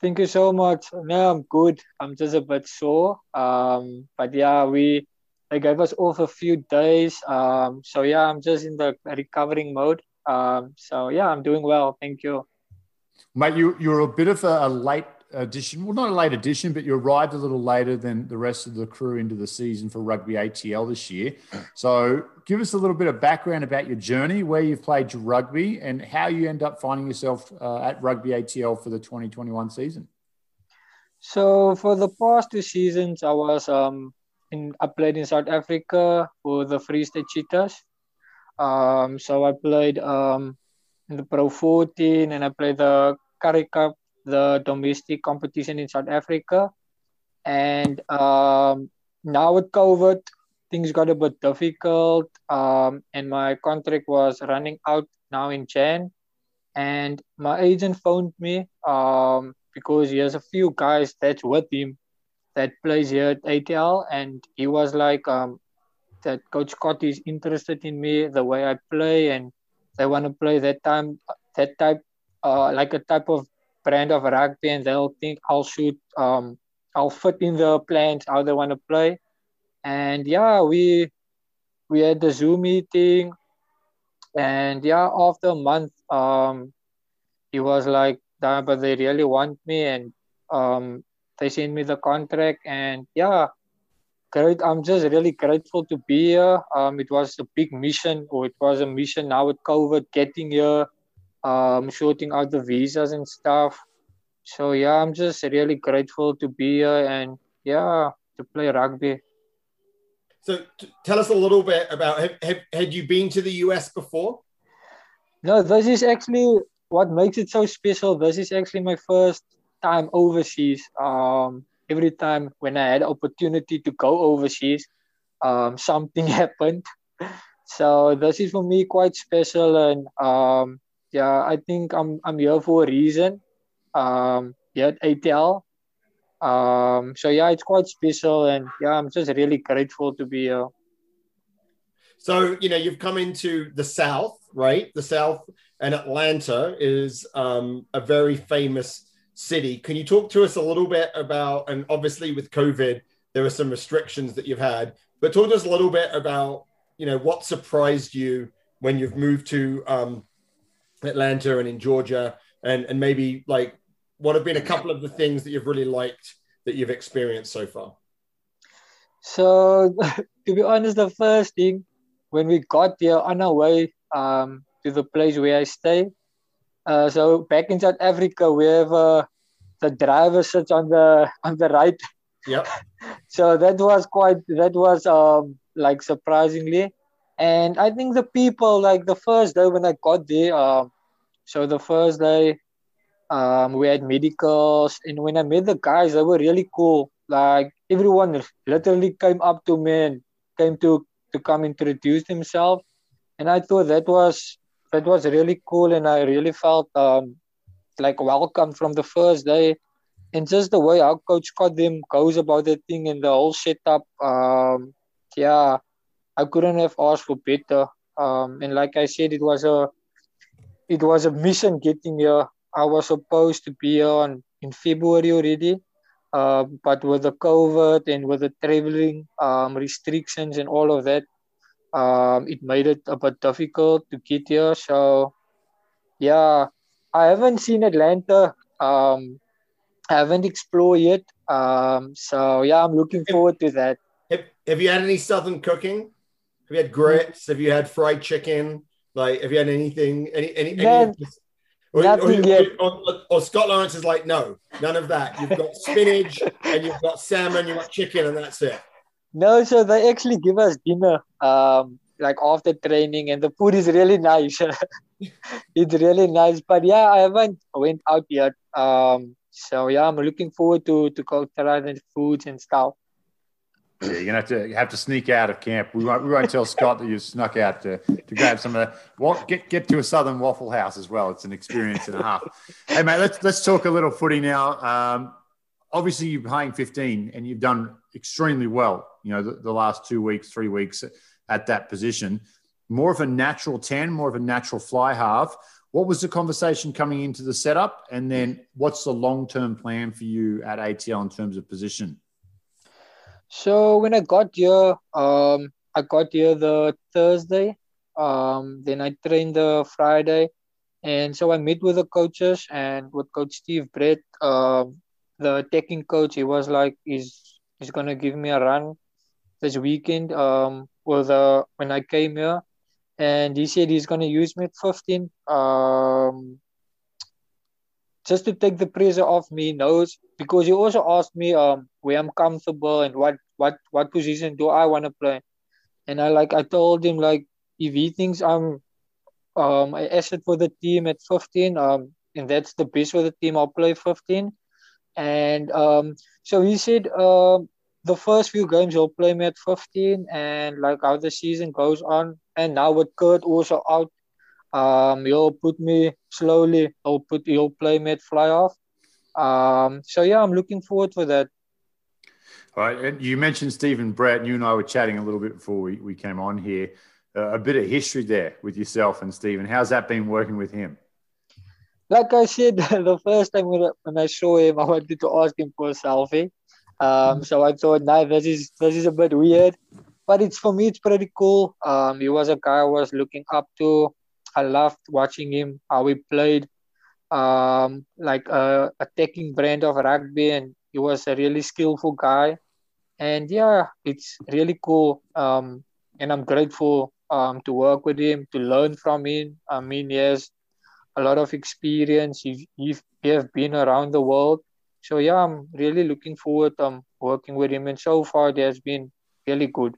Thank you so much. No, I'm good. I'm just a bit sore. Um, but yeah, we they gave us off a few days. Um, so yeah, I'm just in the recovering mode. Um, so yeah, I'm doing well. Thank you. Mate, you, you're a bit of a, a late addition. Well, not a late addition, but you arrived a little later than the rest of the crew into the season for Rugby ATL this year. So give us a little bit of background about your journey, where you've played your rugby, and how you end up finding yourself uh, at Rugby ATL for the 2021 season. So for the past two seasons, I was um in I played in South Africa for the Free State Cheetahs. Um, so I played um in the Pro 14 and I played the Currie Cup, the domestic competition in South Africa. And um, now with COVID, things got a bit difficult. Um, and my contract was running out now in Jan. And my agent phoned me um, because he has a few guys that's with him that plays here at ATL. And he was like, um, that Coach Scott is interested in me, the way I play, and they want to play that time, that type, uh, like a type of brand of rugby, and they'll think I'll shoot, um, I'll fit in the plans how they want to play, and yeah, we we had the Zoom meeting, and yeah, after a month, um, he was like, "Nah, but they really want me, and um, they sent me the contract, and yeah, great. I'm just really grateful to be here. Um, it was a big mission, or it was a mission now with COVID, getting here, um, sorting out the visas and stuff. So yeah, I'm just really grateful to be here and yeah, to play rugby. So t- tell us a little bit about have, have, had you been to the US before? No, this is actually what makes it so special. This is actually my first time overseas. Um, every time when I had opportunity to go overseas, um, something happened. So this is for me quite special, and um, yeah, I think I'm I'm here for a reason. Um, at ATL. Um, so yeah, it's quite special, and yeah, I'm just really grateful to be here. So, you know, you've come into the South, right? The South and Atlanta is um, a very famous city. Can you talk to us a little bit about, and obviously with COVID, there are some restrictions that you've had, but talk to us a little bit about, you know, what surprised you when you've moved to um, Atlanta and in Georgia, and, and maybe like what have been a couple of the things that you've really liked that you've experienced so far? So, to be honest, the first thing when we got there on our way um, to the place where I stay, uh, so back in South Africa, we have uh, the driver sits on the on the right. Yep. so that was quite that was um, like surprisingly, and I think the people like the first day when I got there, um, so the first day um, we had medicals, and when I met the guys, they were really cool. Like everyone literally came up to me and came to to come introduce themselves, and I thought that was that was really cool, and I really felt um, like welcome from the first day, and just the way our coach got them goes about the thing and the whole setup. Um, yeah, I couldn't have asked for better. Um, and like I said, it was a it was a mission getting here. I was supposed to be here on in February already, uh, but with the COVID and with the traveling um, restrictions and all of that, um, it made it a bit difficult to get here. So, yeah, I haven't seen Atlanta. Um, I haven't explored yet. Um, so yeah, I'm looking forward to that. Have, have you had any southern cooking? Have you had grits? Have you had fried chicken? Like, have you had anything? Any any? Man, any or, nothing or, yet. Or, or, Scott Lawrence is like, no, none of that. You've got spinach and you've got salmon, you've got chicken, and that's it. No, so they actually give us dinner, um, like after training, and the food is really nice. it's really nice, but yeah, I haven't went out yet. Um, so yeah, I'm looking forward to to try the foods and stuff. Yeah, you're gonna have to have to sneak out of camp. We won't, we won't tell Scott that you snuck out to, to grab some of the get get to a Southern Waffle House as well. It's an experience and a half. Hey mate, let's let's talk a little footy now. Um, obviously you're playing 15 and you've done extremely well. You know the, the last two weeks, three weeks at that position. More of a natural ten, more of a natural fly half. What was the conversation coming into the setup, and then what's the long term plan for you at ATL in terms of position? So when I got here, um, I got here the Thursday. Um, then I trained the Friday, and so I met with the coaches and with Coach Steve Brett, um, the attacking coach. He was like, he's he's gonna give me a run this weekend. Um, with uh, when I came here, and he said he's gonna use me at 15. Um, just to take the pressure off me knows because he also asked me um where I'm comfortable and what what what position do I want to play, and I like I told him like if he thinks I'm um an asset for the team at 15 um and that's the best for the team I'll play 15, and um so he said um the first few games he'll play me at 15 and like how the season goes on. And now with Kurt also out um, he'll put me slowly. He'll put he'll play me at fly off. Um, so yeah, I'm looking forward for that. All right, and you mentioned Stephen Brett. You and I were chatting a little bit before we, we came on here. Uh, a bit of history there with yourself and Stephen. How's that been working with him? Like I said, the first time when I, when I saw him, I wanted to ask him for a selfie. Um, so I thought, nah, this is this is a bit weird, but it's for me, it's pretty cool. Um, he was a guy I was looking up to. I loved watching him how he played, um, like a attacking brand of rugby, and he was a really skillful guy. And yeah, it's really cool. Um, and I'm grateful um, to work with him, to learn from him. I mean, he has a lot of experience. He, he, he have been around the world. So yeah, I'm really looking forward to um, working with him. And so far, it has been really good.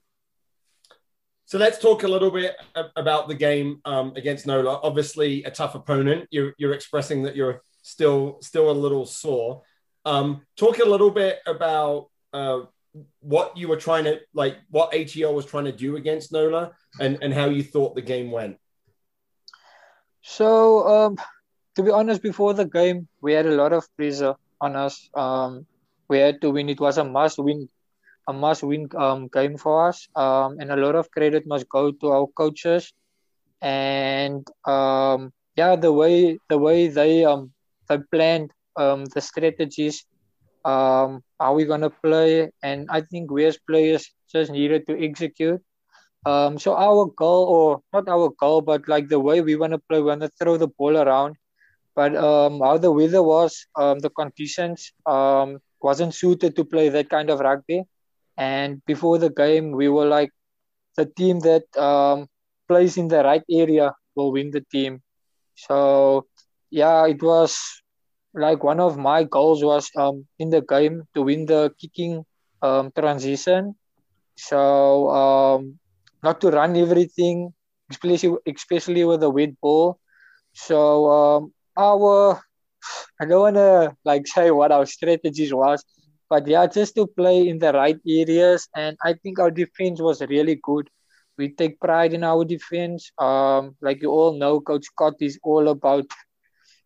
So let's talk a little bit about the game um, against Nola. Obviously, a tough opponent. You're, you're expressing that you're still still a little sore. Um, talk a little bit about uh, what you were trying to like, what ATL was trying to do against Nola, and and how you thought the game went. So, um, to be honest, before the game, we had a lot of pressure on us. Um, we had to win. It was a must-win a must-win um, game for us, um, and a lot of credit must go to our coaches. And um, yeah, the way the way they um they planned um the strategies, um how we're gonna play, and I think we as players just needed to execute. Um, so our goal, or not our goal, but like the way we want to play, we want to throw the ball around. But um, how the weather was, um, the conditions um, wasn't suited to play that kind of rugby. And before the game, we were like, the team that um, plays in the right area will win the team. So, yeah, it was like one of my goals was um, in the game to win the kicking um, transition. So, um, not to run everything, especially especially with the wet ball. So, um, our I don't want to like say what our strategies was, but yeah, just to play in the right areas. And I think our defense was really good. We take pride in our defense. Um, like you all know, Coach Scott is all about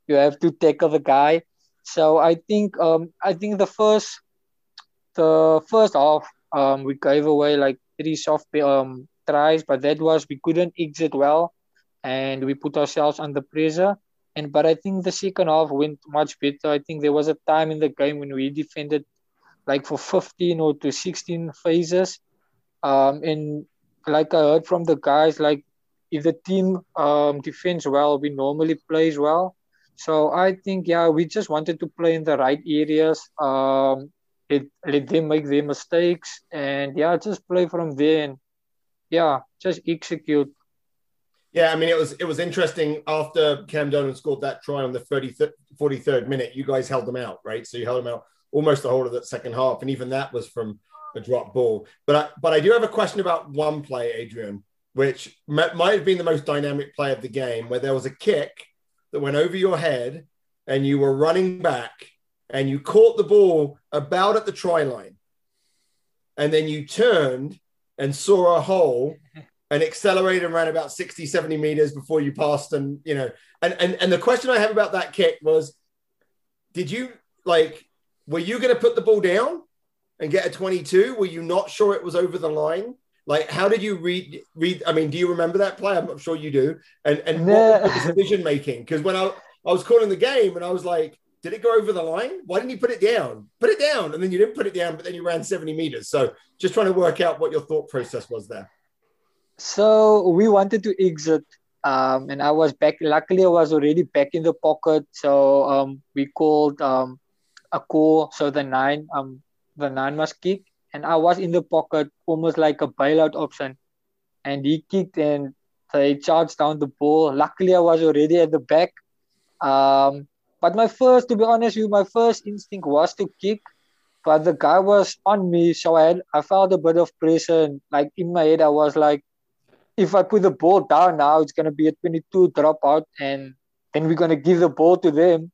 you have to tackle the guy. So I think um I think the first the first half um we gave away like three soft um tries, but that was we couldn't exit well, and we put ourselves under pressure. And but I think the second half went much better. I think there was a time in the game when we defended like for 15 or to 16 phases. Um, and like I heard from the guys, like if the team um, defends well, we normally plays well. So I think yeah, we just wanted to play in the right areas. Um, let, let them make their mistakes, and yeah, just play from there. And yeah, just execute. Yeah, I mean it was it was interesting after Cam Dolan scored that try on the 30th, 43rd minute. You guys held them out, right? So you held them out almost the whole of that second half, and even that was from a drop ball. But I, but I do have a question about one play, Adrian, which might have been the most dynamic play of the game, where there was a kick that went over your head, and you were running back, and you caught the ball about at the try line, and then you turned and saw a hole and accelerated and ran about 60 70 meters before you passed and you know and and, and the question i have about that kick was did you like were you going to put the ball down and get a 22 were you not sure it was over the line like how did you read read i mean do you remember that play i'm sure you do and and what was the decision making because when i i was calling the game and i was like did it go over the line? Why didn't you put it down? Put it down. And then you didn't put it down, but then you ran 70 meters. So just trying to work out what your thought process was there. So we wanted to exit. Um, and I was back. Luckily, I was already back in the pocket. So um, we called um, a call. So the nine, um, the nine must kick, and I was in the pocket, almost like a bailout option. And he kicked, and they charged down the ball. Luckily, I was already at the back. Um, but my first, to be honest with you, my first instinct was to kick, but the guy was on me, so I had, I felt a bit of pressure. And like in my head, I was like, if I put the ball down now, it's gonna be a 22 dropout, and then we're gonna give the ball to them.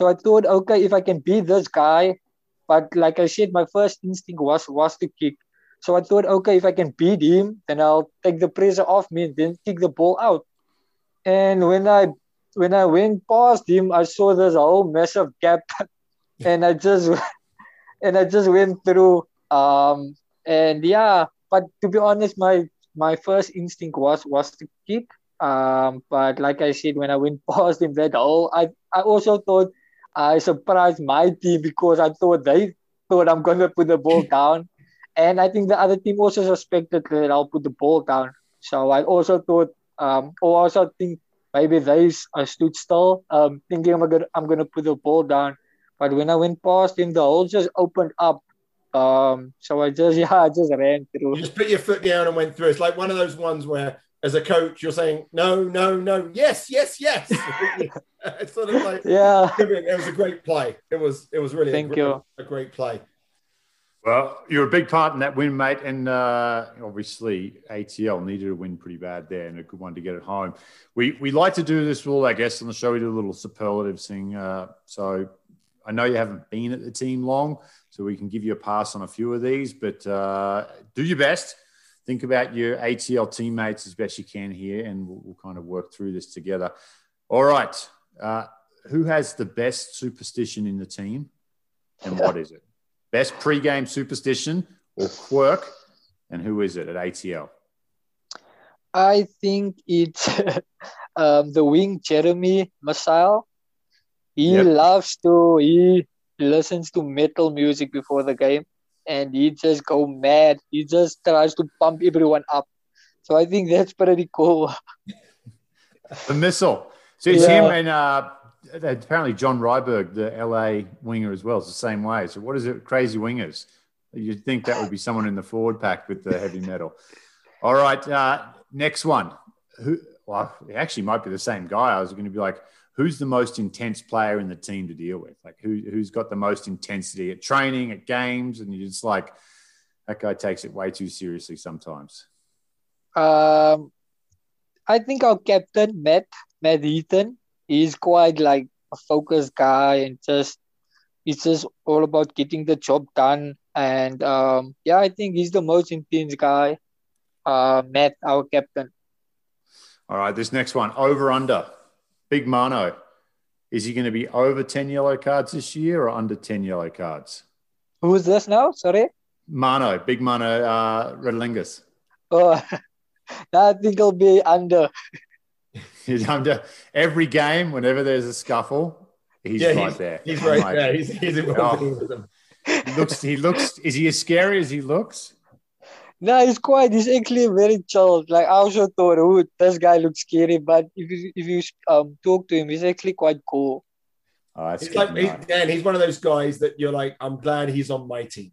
So I thought, okay, if I can beat this guy, but like I said, my first instinct was was to kick. So I thought, okay, if I can beat him, then I'll take the pressure off me and then kick the ball out. And when I when I went past him, I saw this whole massive gap, and I just and I just went through. Um, and yeah, but to be honest, my my first instinct was was to kick. Um, but like I said, when I went past him that hole, I I also thought I surprised my team because I thought they thought I'm gonna put the ball down, and I think the other team also suspected that I'll put the ball down. So I also thought, um, or also think maybe they I stood still, um, thinking I'm gonna I'm gonna put the ball down. But when I went past him, the hole just opened up. Um, so I just yeah, I just ran through. You just put your foot down and went through. It's like one of those ones where, as a coach, you're saying no, no, no, yes, yes, yes. it's sort of like yeah. It was a great play. It was it was really thank a, you a great play. Well, you're a big part in that win, mate, and uh, obviously ATL needed a win pretty bad there, and a good one to get it home. We we like to do this with all our guests on the show. We do a little superlative thing. Uh, so I know you haven't been at the team long, so we can give you a pass on a few of these, but uh, do your best. Think about your ATL teammates as best you can here, and we'll, we'll kind of work through this together. All right, uh, who has the best superstition in the team, and what is it? Best pre-game superstition or quirk, and who is it at ATL? I think it's um, the wing Jeremy Masile. He yep. loves to he listens to metal music before the game, and he just go mad. He just tries to pump everyone up. So I think that's pretty cool. the missile. So it's yeah. him and uh, apparently John Ryberg, the LA winger as well, is the same way. So what is it? Crazy wingers. You'd think that would be someone in the forward pack with the heavy metal. All right, uh, next one. Who? Well, it actually might be the same guy. I was going to be like, who's the most intense player in the team to deal with? Like, who, who's got the most intensity at training, at games? And you're just like, that guy takes it way too seriously sometimes. Um, I think our captain, Matt, Matt Heaton, is quite like a focused guy and just it's just all about getting the job done. And um, yeah, I think he's the most intense guy. Uh, Matt, our captain. All right, this next one over under. Big Mano. Is he going to be over 10 yellow cards this year or under 10 yellow cards? Who's this now? Sorry. Mano, big Mano uh, Redlingus. Oh, I think it'll be under. He's under every game. Whenever there's a scuffle, he's yeah, right he's, there. He's I'm right like, there. He's, he's involved Oh. with them. He looks. He looks. Is he as scary as he looks? No, he's quite. He's actually very chilled. Like I also thought, oh, this guy looks scary, but if you if you um talk to him, he's actually quite cool. Oh, that's He's like, to he. Dan, he's one of those guys that you're like, I'm glad he's on my team.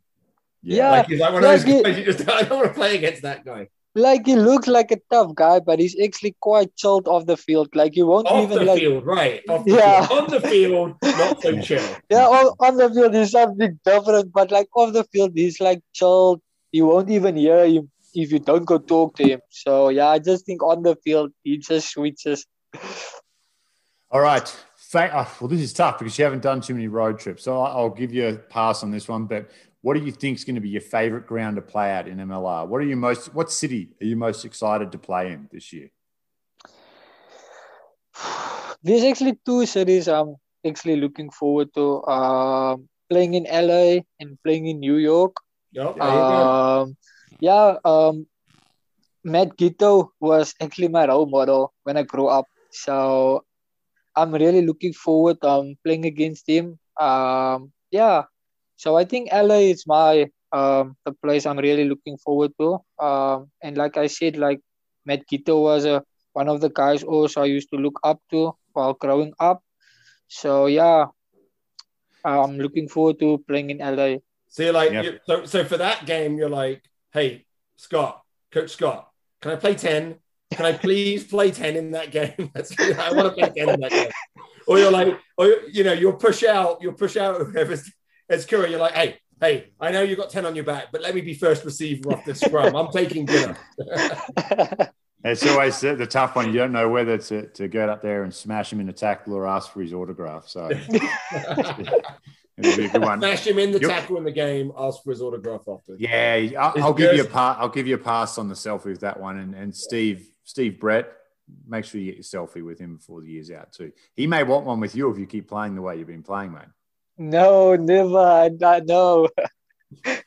Yeah, Like he's like one of those he- guys you just I don't want to play against that guy. like he looks like a tough guy, but he's actually quite chilled off the field. Like you won't Off even the like field, right? Off the Yeah. field. On the field, not so chill. yeah, on, on the field he's something different, but like off the field he's like chilled. You won't even hear him if you don't go talk to him. So yeah, I just think on the field he just switches. All right. Fa- oh, well, this is tough because you haven't done too many road trips. So I'll give you a pass on this one. But what do you think is going to be your favorite ground to play at in MLR? What are you most? What city are you most excited to play in this year? There's actually two cities I'm actually looking forward to. Um, playing in LA and playing in New York. Yep, there you go. Um, yeah, um, Matt Giteau was actually my role model when I grew up. So I'm really looking forward um playing against him. Um, yeah. So I think LA is my um the place I'm really looking forward to. Um, and like I said, like Matt Giteau was a one of the guys also I used to look up to while growing up. So yeah, I'm looking forward to playing in LA. So you're like, Yep. you so so for that game, you're like, hey, Scott, Coach Scott, can I play 10? Can I please play 10 in that game? That's, I want to play 10 in that game. Or you're like, or you know, you'll push out, you'll push out whoever's it's Kura, you're like, hey, hey, I know you've got 10 on your back, but let me be first receiver off the scrum. I'm taking dinner. It's always the, the tough one. You don't know whether to, to go up there and smash him in a tackle or ask for his autograph. So it'll be a good one. Smash him in the Yep. tackle in the game, ask for his autograph after. Yeah, I'll, I'll give you a jersey. pass. I'll give you a pass on the selfie with that one. And, and Steve, Steve Brett, make sure you get your selfie with him before the year's out too. He may want one with you if you keep playing the way you've been playing, mate. No, never. I not no.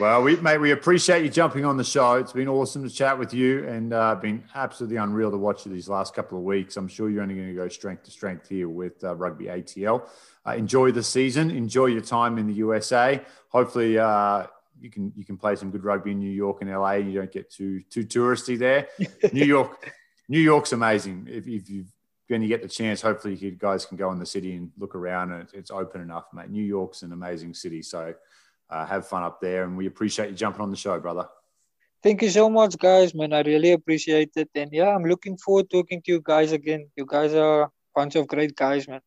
Well, we mate, we appreciate you jumping on the show. It's been awesome to chat with you, and uh, been absolutely unreal to watch you these last couple of weeks. I'm sure you're only going to go strength to strength here with uh, rugby ATL. Uh, enjoy the season. Enjoy your time in the USA. Hopefully, uh, you can you can play some good rugby in New York and LA. You don't get too too touristy there. New York, New York's amazing. If, if you're going to get the chance, hopefully you guys can go in the city and look around. And it's open enough, mate. New York's an amazing city, so uh, have fun up there. And we appreciate you jumping on the show, brother. Thank you so much, guys, man. I really appreciate it. And yeah, I'm looking forward to talking to you guys again. You guys are a bunch of great guys, man.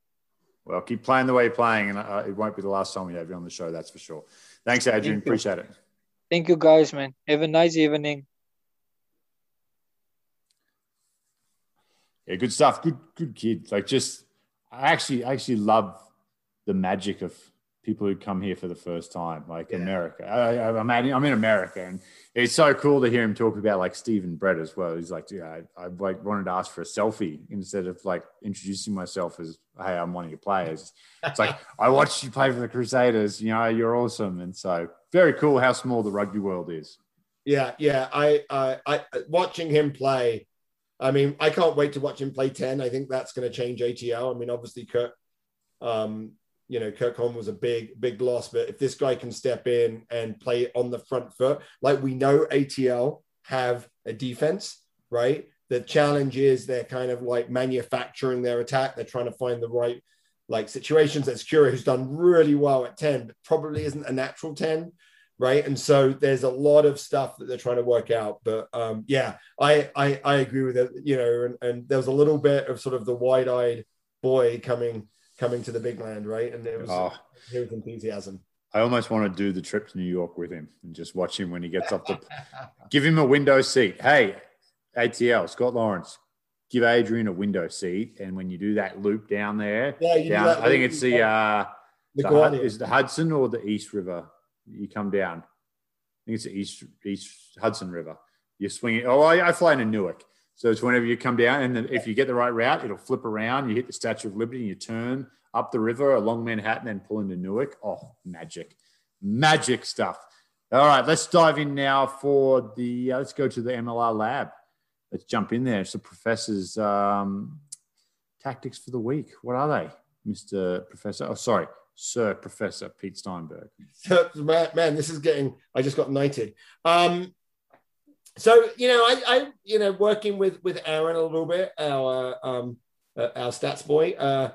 Well, keep playing the way you're playing, and uh, it won't be the last time we have you on the show. That's for sure. Thanks, Adrian. Thank. Appreciate it. Thank you, guys, man. Have a nice evening. Yeah, good stuff. Good, good kid. Like, just I actually, I actually love the magic of people who come here for the first time, like America. I, I'm, at, I'm in America, and it's so cool to hear him talk about like Stephen Brett as well. He's like, yeah, I, I like wanted to ask for a selfie instead of like introducing myself as, hey, I'm one of your players. It's like I watched you play for the Crusaders. You know, you're awesome, and so very cool how small the rugby world is. Yeah, yeah. I, I, I watching him play. I mean, I can't wait to watch him play ten. I think that's going to change ATL. I mean, obviously, Kurt, um, you know, Kirk Holm was a big, big loss. But if this guy can step in and play on the front foot, like we know ATL have a defense, right? The challenge is they're kind of like manufacturing their attack. They're trying to find the right like situations. That's Cura, who's done really well at 10, but probably isn't a natural 10 right and so there's a lot of stuff that they're trying to work out but um yeah i i, I agree with it you know and, and there was a little bit of sort of the wide-eyed boy coming coming to the big land right and it was Oh. was enthusiasm I almost want to do the trip to New York with him and just watch him when he gets off the. give him a window seat. Hey, ATL Scott Lawrence, give Adrian a window seat, and when you do that loop down there, Yeah, down, I think it's the uh, the the is the Hudson or the East River. You come down. I think it's the East East Hudson River. You swing it. Oh, I, I fly into Newark. So it's whenever you come down, and then if you get the right route, it'll flip around. You hit the Statue of Liberty, and you turn up the river along Manhattan, and pull into Newark. Oh, magic, magic stuff. All right, let's dive in now for the. Uh, let's go to the MLR lab. Let's jump in there. It's the professor's um, tactics for the week. What are they, Mister Professor? Oh, sorry, Sir Professor Pete Steinberg. Man, man, this is getting. I just got knighted. Um, so you know, I, I, you know, working with with Aaron a little bit, our um, uh, our stats boy. Uh,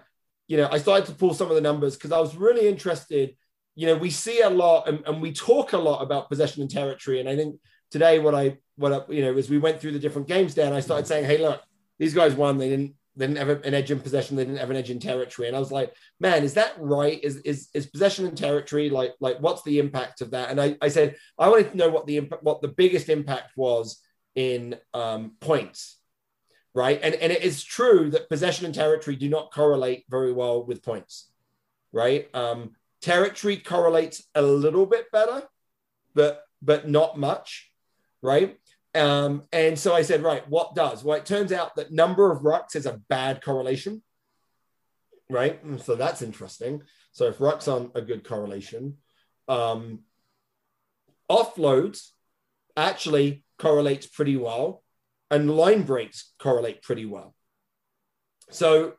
you know, I started to pull some of the numbers because I was really interested. You know, we see a lot and, and we talk a lot about possession and territory, and I think today what I what I, you know as we went through the different games down, I started saying, hey, look, these guys won. They didn't they didn't have an edge in possession. They didn't have an edge in territory. And I was like, man, is that right? Is is, is possession and territory like like what's the impact of that? And I, I said I wanted to know what the what the biggest impact was in um, points, right? And and it is true that possession and territory do not correlate very well with points, right? Um, territory correlates a little bit better, but but not much, right? Um, and so I said, right, what does? Well, it turns out that number of rucks is a bad correlation, right? So that's interesting. So if rucks aren't a good correlation, um, offloads actually correlates pretty well, and line breaks correlate pretty well. So,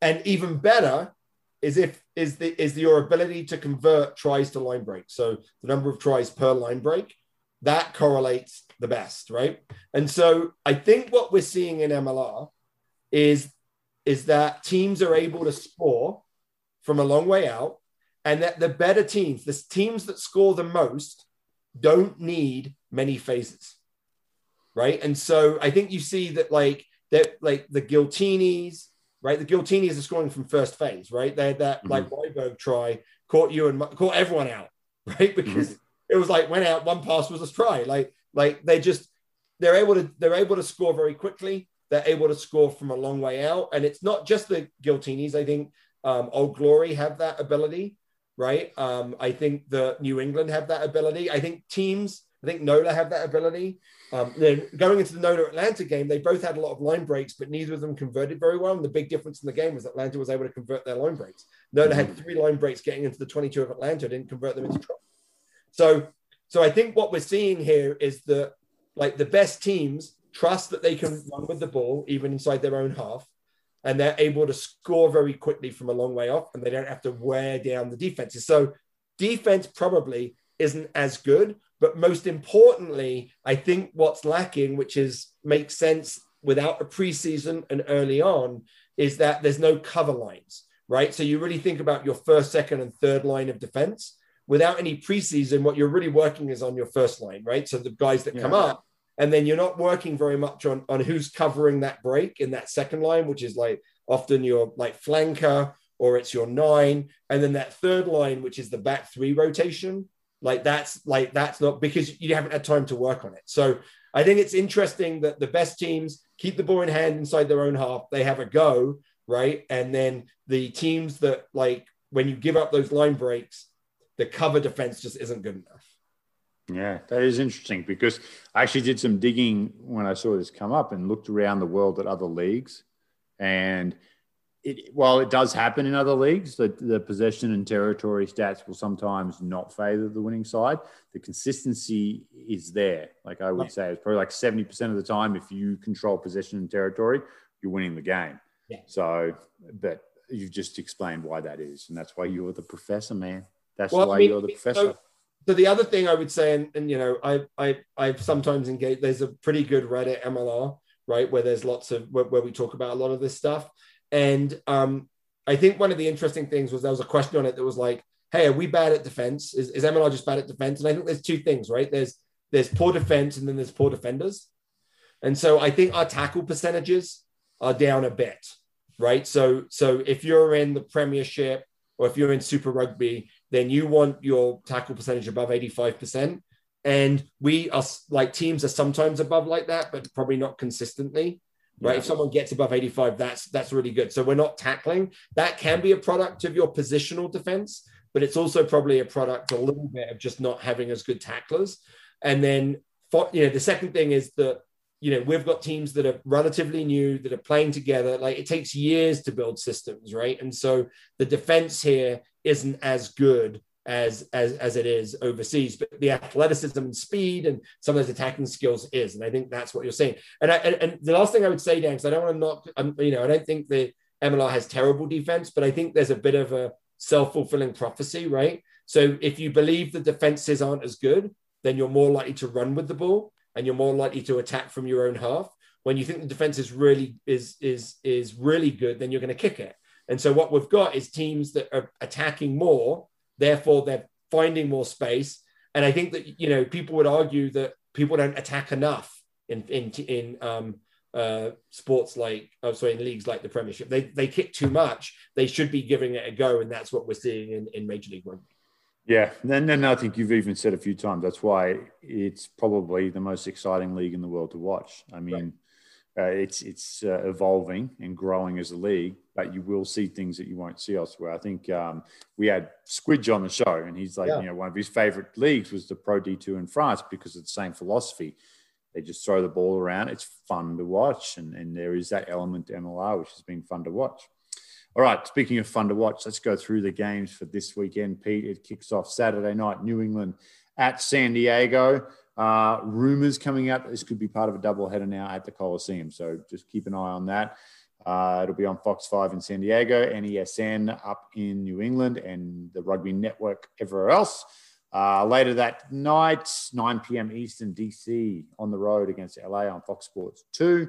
and even better is if is the is your ability to convert tries to line break. So the number of tries per line break that correlates the best, right? And so I think what we're seeing in MLR is is that teams are able to score from a long way out, and that the better teams, the teams that score the most, don't need many phases, right? And so I think you see that like that like the Giltinis, right? The Giltinis are scoring from first phase, right? They had that mm-hmm. like Ryberg try caught you and caught everyone out, right? Because mm-hmm it was like went out, one pass was a try. Like like they just they're able to they're able to score very quickly. They're able to score from a long way out, and it's not just the Giltinis. I think um, Old Glory have that ability, right? Um, I think the New England have that ability. I think teams. I think NOLA have that ability. Um, going into the NOLA Atlanta game, they both had a lot of line breaks, but neither of them converted very well. And the big difference in the game was Atlanta was able to convert their line breaks. NOLA mm-hmm. had three line breaks getting into the 22 of Atlanta, didn't convert them into tries. So, so I think what we're seeing here is that like the best teams trust that they can run with the ball even inside their own half, and they're able to score very quickly from a long way off, and they don't have to wear down the defenses. So, defense probably isn't as good, but most importantly, I think what's lacking, which is makes sense without a preseason and early on, is that there's no cover lines, right? So you really think about your first, second, and third line of defense without any preseason, what you're really working is on your first line, right? So the guys that yeah. come up, and then you're not working very much on on who's covering that break in that second line, which is like often your like flanker or it's your nine, and then that third line, which is the back three rotation. Like that's like that's not because you haven't had time to work on it. So I think it's interesting that the best teams keep the ball in hand inside their own half. They have a go, right? And then the teams that like when you give up those line breaks, the cover defense just isn't good enough. Yeah, that is interesting because I actually did some digging when I saw this come up and looked around the world at other leagues. And it, while it does happen in other leagues, the, the possession and territory stats will sometimes not favor the winning side. The consistency is there. Like I would say, it's probably like 70% of the time, if you control possession and territory, you're winning the game. Yeah. So, but you've just explained why that is. And that's why you're the professor, man. That's well, why I mean, you're the professor. So, so, the other thing I would say, and, and you know, I I I've sometimes engaged. There's a pretty good Reddit MLR, right, where there's lots of where, where we talk about a lot of this stuff. And um, I think one of the interesting things was there was a question on it that was like, "Hey, are we bad at defense? Is, is MLR just bad at defense?" And I think there's two things, right? There's there's poor defense, and then there's poor defenders. And so I think our tackle percentages are down a bit, right? So so if you're in the Premiership or if you're in Super Rugby, then you want your tackle percentage above 85%. And we are like teams are sometimes above like that, but probably not consistently. Right. Yeah. If someone gets above 85, that's that's really good. So we're not tackling. That can be a product of your positional defense, but it's also probably a product a little bit of just not having as good tacklers. And then for, you know, the second thing is that you know, we've got teams that are relatively new that are playing together. Like it takes years to build systems, right? And so the defense here isn't as good as as as it is overseas but the athleticism and speed and some of those attacking skills is and i think that's what you're saying and I, and, and the last thing i would say dan because i don't want to knock um, you know i don't think the mlr has terrible defense but i think there's a bit of a self-fulfilling prophecy right so if you believe the defenses aren't as good then you're more likely to run with the ball and you're more likely to attack from your own half. When you think the defense is really is is is really good, then you're going to kick it. And so what we've got is teams that are attacking more, therefore they're finding more space. And I think that you know people would argue that people don't attack enough in in in um, uh, sports like oh sorry in leagues like the Premiership. They they kick too much. They should be giving it a go, and that's what we're seeing in, in Major League Rugby. Yeah, and then I think you've even said a few times that's why it's probably the most exciting league in the world to watch. I mean, right. Uh, it's it's uh, evolving and growing as a league, but you will see things that you won't see elsewhere. I think um, we had Squidge on the show, and he's like, yeah. you know, one of his favorite leagues was the Pro D2 in France because of the same philosophy. They just throw the ball around. It's fun to watch, and, and there is that element to MLR which has been fun to watch. All right, speaking of fun to watch, let's go through the games for this weekend. Pete, it kicks off Saturday night, New England at San Diego. Uh, rumors coming out that this could be part of a doubleheader now at the Coliseum. So just keep an eye on that. Uh, it'll be on Fox 5 in San Diego, NESN up in New England, and the Rugby Network everywhere else. Uh, later that night, 9 p.m. Eastern, DC on the road against LA on Fox Sports 2.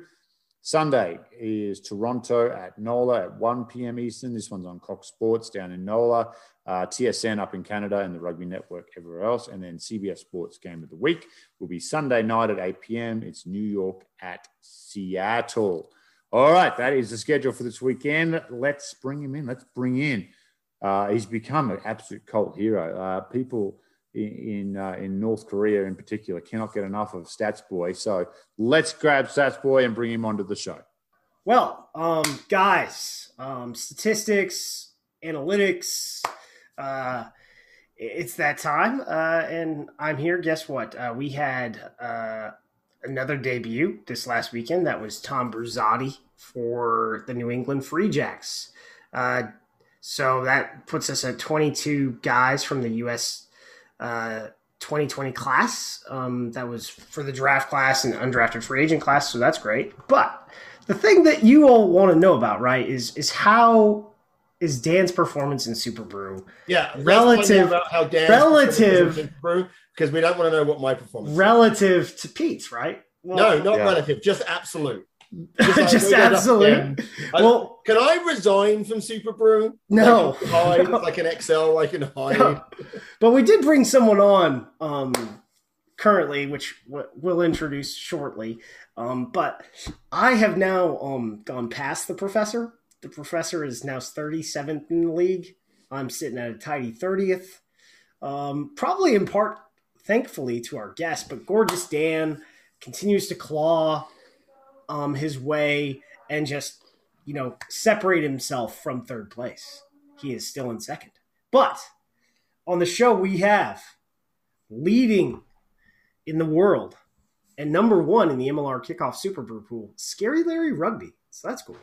Sunday is Toronto at NOLA at 1 p.m. Eastern. This one's on Cox Sports down in NOLA. Uh, TSN up in Canada and the Rugby Network everywhere else. And then CBS Sports Game of the Week will be Sunday night at 8 p.m. It's New York at Seattle. All right, that is the schedule for this weekend. Let's bring him in. Let's bring in. Uh, he's become an absolute cult hero. Uh, people in uh, in North Korea in particular cannot get enough of Stats Boy. So let's grab Stats Boy and bring him onto the show. Well, um, guys, um, statistics, analytics, uh, it's that time, uh, and I'm here. Guess what? Uh, we had uh, another debut this last weekend. That was Tom Bruzzati for the New England Free Jacks. Uh, so that puts us at 22 guys from the U.S. 2020 uh, class. Um, that was for the draft class and undrafted free agent class, so that's great. But the thing that you all want to know about, right, is is how is Dan's performance in Superbru? Yeah, relative. how Dan's relative Brew because we don't want to know what my performance relative to Pete's, right? Well, no, not yeah. relative, just absolute. Just, absolute. Well, can I resign from Superbru? No, like, hide, no. like an Excel, I can hide. No. But we did bring someone on um, currently, which we'll introduce shortly. Um, but I have now um, gone past the professor. The professor is now 37th in the league. I'm sitting at a tidy 30th. Um, probably in part, thankfully, to our guest, but Gorgeous Dan continues to claw um, his way and just, you know, separate himself from third place. He is still in second. But on the show, we have leading in the world and number one in the MLR kickoff Superbru pool, Scary Larry Rugby. So that's cool.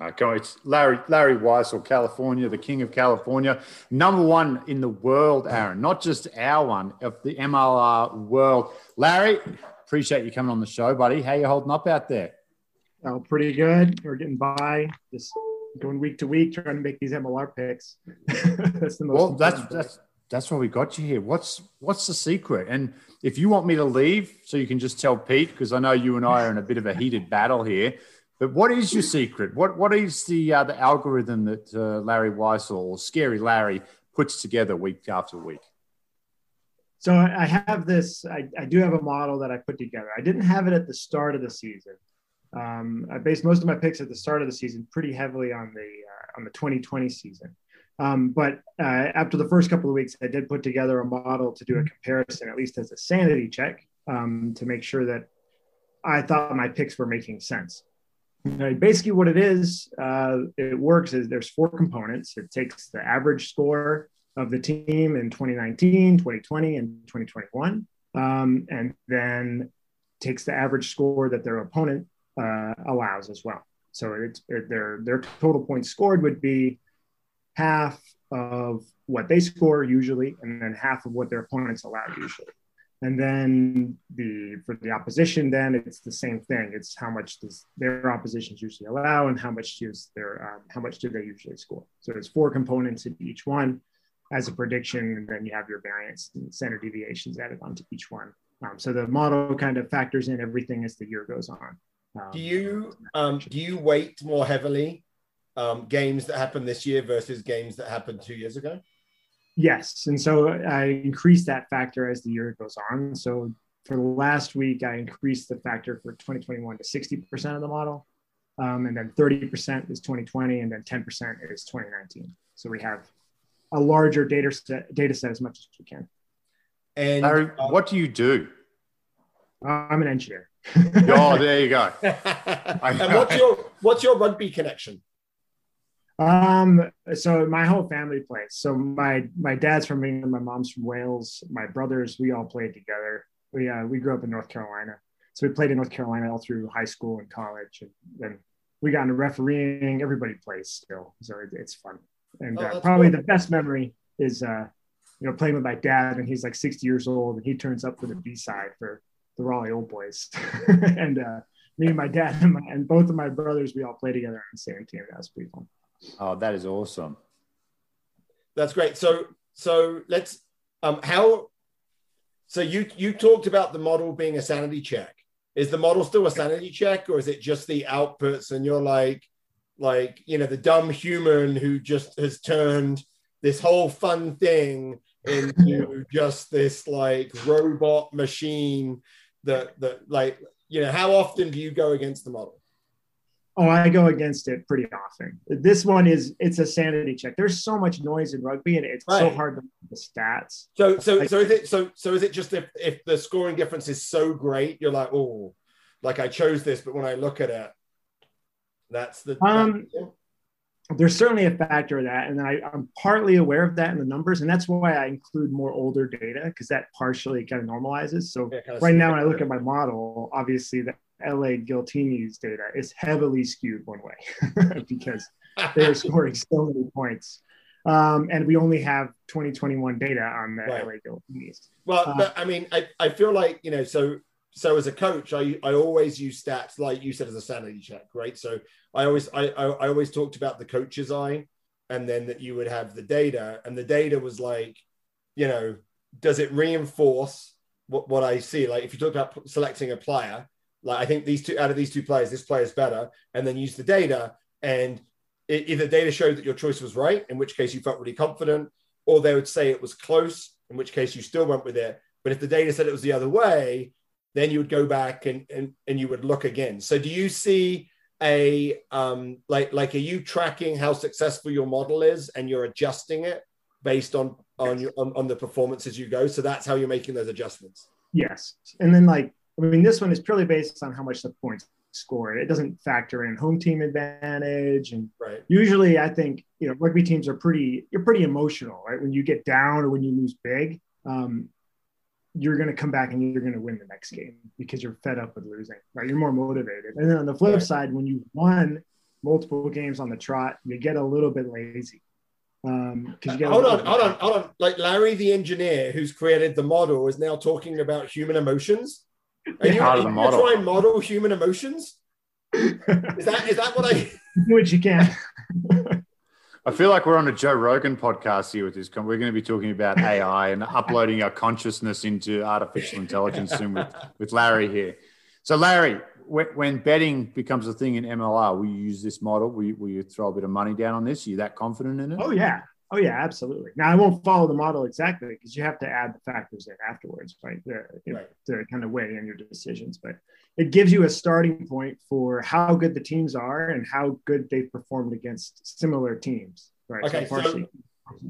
Okay, it's Larry Larry Weisel, California, the king of California, number one in the world, Aaron, not just our one of the MLR world. Larry, Appreciate you coming on the show, buddy. How you holding up out there? Oh, pretty good. We're getting by, just going week to week, trying to make these MLR picks. that's the most. Well, that's that's that's why we got you here. What's what's the secret? And if you want me to leave, so you can just tell Pete, because I know you and I are in a bit of a heated battle here. But what is your secret? What what is the uh, the algorithm that uh, Larry Weisel or Scary Larry puts together week after week? So I have this. I, I, do have a model that I put together. I didn't have it at the start of the season. Um, I based most of my picks at the start of the season pretty heavily on the uh, on the 2020 season. Um, but uh, after the first couple of weeks, I did put together a model to do a comparison, at least as a sanity check, um, to make sure that I thought my picks were making sense. Right, basically, what it is, uh, it works is there's four components. It takes the average score of the team in 2019, 2020, and 2021. Um, and then takes the average score that their opponent uh, allows as well. So it's it, their their total points scored would be half of what they score usually, and then half of what their opponents allow usually. And then the for the opposition, then it's the same thing. It's how much does their oppositions usually allow, and how much does their um, how much do they usually score. So there's four components in each one as a prediction, and then you have your variance and standard deviations added onto each one. Um, so the model kind of factors in everything as the year goes on. Um, do you um, do you weight more heavily um, games that happened this year versus games that happened two years ago? Yes, and so I increase that factor as the year goes on. So for the last week, I increased the factor for 2021 to 60% of the model, um, and then 30% is 2020, and then 10% is 2019. So we have a larger data set, data set as much as we can. And Larry, uh, what do you do? Uh, I'm an engineer. oh, there you go. and what's your what's your rugby connection? Um, so my whole family plays. So my my dad's from England, my mom's from Wales, my brothers, we all played together. We uh, we grew up in North Carolina, so we played in North Carolina all through high school and college, and then we got into refereeing. Everybody plays still, so it, it's fun. And oh, uh, probably cool. the best memory is uh, you know playing with my dad, and he's like 60 years old, and he turns up for the B side for the Raleigh Old Boys, and uh, me and my dad and, my, and both of my brothers, we all play together on the same team. That was pretty fun. Oh, that is awesome. That's great. So so let's um how so you you talked about the model being a sanity check. Is the model still a sanity check or is it just the outputs and you're like like you know the dumb human who just has turned this whole fun thing into just this like robot machine that that like you know how often do you go against the model Oh, I go against it pretty often. This one is it's a sanity check. There's so much noise in rugby, and it's right. so hard to the stats. So, so, like, so is it so? So is it just if if the scoring difference is so great, you're like, oh, like I chose this, but when I look at it, that's the. Um, there's certainly a factor of that, and I, I'm partly aware of that in the numbers, and that's why I include more older data because that partially kind of normalizes. So yeah, kind of right now, when I look at my model, obviously the LA Giltini's data is heavily skewed one way because they're scoring so many points. Um, and we only have 2021 data on the right. LA Giltini's. Well, uh, but, I mean, I, I feel like, you know, so so as a coach, I, I always use stats like you said as a sanity check, right? So I always I, I, always talked about the coach's eye, and then that you would have the data, and the data was like, you know, does it reinforce what, what I see? Like if you talk about selecting a player, like I think these two out of these two players, this player is better, and then use the data. And it, either data showed that your choice was right, in which case you felt really confident, or they would say it was close, in which case you still went with it. But if the data said it was the other way, then you would go back and and, and you would look again. So do you see a um like like are you tracking how successful your model is and you're adjusting it based on on your on, on the performances you go? So that's how you're making those adjustments. Yes. And then like I mean, this one is purely based on how much the points scored. It doesn't factor in home team advantage. And right. usually I think, you know, rugby teams are pretty, you're pretty emotional, right? When you get down or when you lose big, um, you're going to come back and you're going to win the next game because you're fed up with losing, right? You're more motivated. And then on the flip right. side, when you won multiple games on the trot, you get a little bit lazy. Um, hold on, hold on, hold on. Like Larry, the engineer who's created the model, is now talking about human emotions. Are you, part of the model. try and model human emotions? is that is that what I do what you can? I feel like we're on a Joe Rogan podcast here with this. We're going to be talking about AI and uploading our consciousness into artificial intelligence soon with, with Larry here. So, Larry, when, betting becomes a thing in MLR, will you use this model? Will you, will you throw a bit of money down on this? Are you that confident in it? Oh, yeah. Oh yeah, absolutely. Now I won't follow the model exactly because you have to add the factors in afterwards, right? To, right? to kind of weigh in your decisions, but it gives you a starting point for how good the teams are and how good they've performed against similar teams, right? Okay, so, so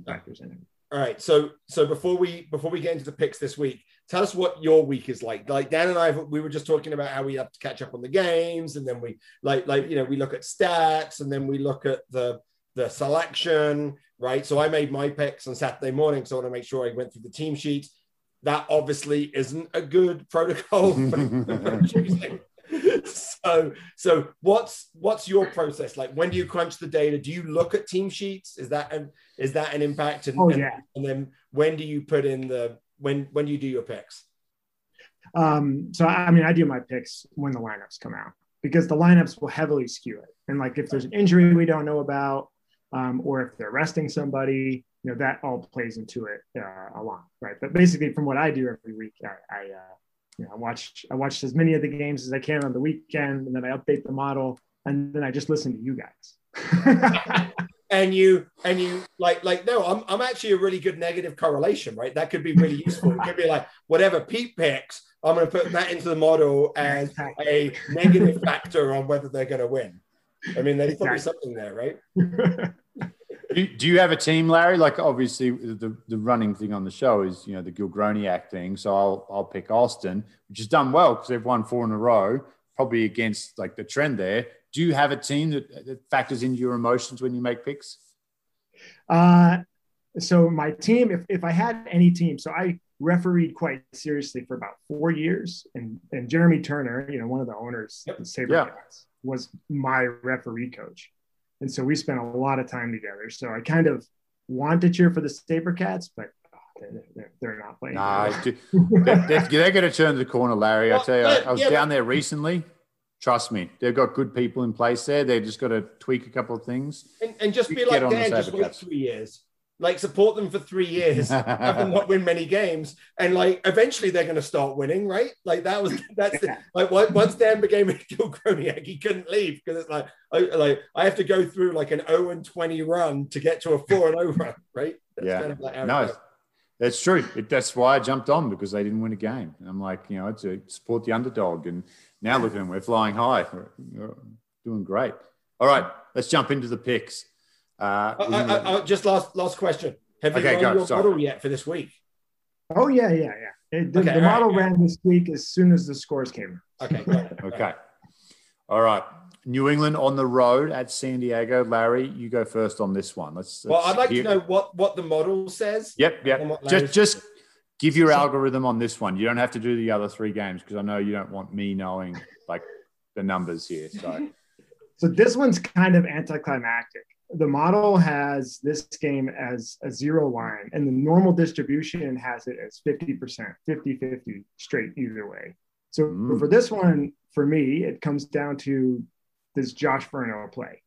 factors in it. All right. So so before we before we get into the picks this week, tell us what your week is like. Like Dan and I, we were just talking about how we have to catch up on the games, and then we like like you know we look at stats, and then we look at the the selection, right? So I made my picks on Saturday morning, so I want to make sure I went through the team sheet. that obviously isn't a good protocol. So, so what's what's your process like? When do you crunch the data? Do you look at team sheets? Is that an is that an impact? And, Oh, yeah. and then when do you put in the when when do you do your picks? Um, so I I mean, I do my picks when the lineups come out because the lineups will heavily skew it. And like if there's an injury we don't know about, um, or if they're resting somebody, you know, that all plays into it uh, a lot, right? But basically, from what I do every week, I, I uh, you know, I watch I watch as many of the games as I can on the weekend, and then I update the model, and then I just listen to you guys. and you and you like like no I'm, I'm actually a really good negative correlation right that could be really useful it could be like whatever pete picks i'm going to put that into the model as a negative factor on whether they're going to win i mean there's probably something there right Do, do you have a team, Larry? Like obviously the, the running thing on the show is you know the Gilgroniak thing. So I'll I'll pick Austin, which has done well because they've won four in a row, probably against like the trend there. Do you have a team that, that factors into your emotions when you make picks? Uh, so my team, if, if I had any team, so I refereed quite seriously for about four years, and and Jeremy Turner, you know, one of the owners of the SaberCats, was my referee coach, and so we spent a lot of time together. So I kind of want to cheer for the SaberCats, but oh, they're, they're, they're not playing. Nah, they're, they're, they're going to turn the corner, Larry. I tell you, I, yeah, I was yeah, down there recently. Trust me, they've got good people in place there. They've just got to tweak a couple of things. and, and just be like get on the Dan, just wait Sabercats. three years like support them for three years have them not win many games and like eventually they're going to start winning right like that was that's the, like once Dan became a Gilgroniak he couldn't leave because it's like I, like I have to go through like an 0 and 20 run to get to a 4 and 0 run right That's yeah, kind of like it no, that's true. It, that's why I jumped on because they didn't win a game. And I'm like, you know, to support the underdog. And now look at them, we're flying high, we're, we're doing great. All right, let's jump into the picks. Uh, I, I, I, just last last question have you Okay, run go, your sorry. model yet for this week Oh yeah, yeah, yeah. It, the Okay, the model yeah. ran this week as soon as the scores came. okay. Okay. All right. New England on the road at San Diego. Larry, you go first on this one. Let's. well let's I'd like hear- to know what what the model says Yep, yep. what Just, just give your algorithm on this one. You don't have to do the other three games because I know you don't want me knowing like the numbers here. So So this one's kind of anticlimactic. The model has this game as a zero line, and the normal distribution has it as 50%, 50 50 straight either way. So Mm. for this one, for me, it comes down to does Josh Furno play?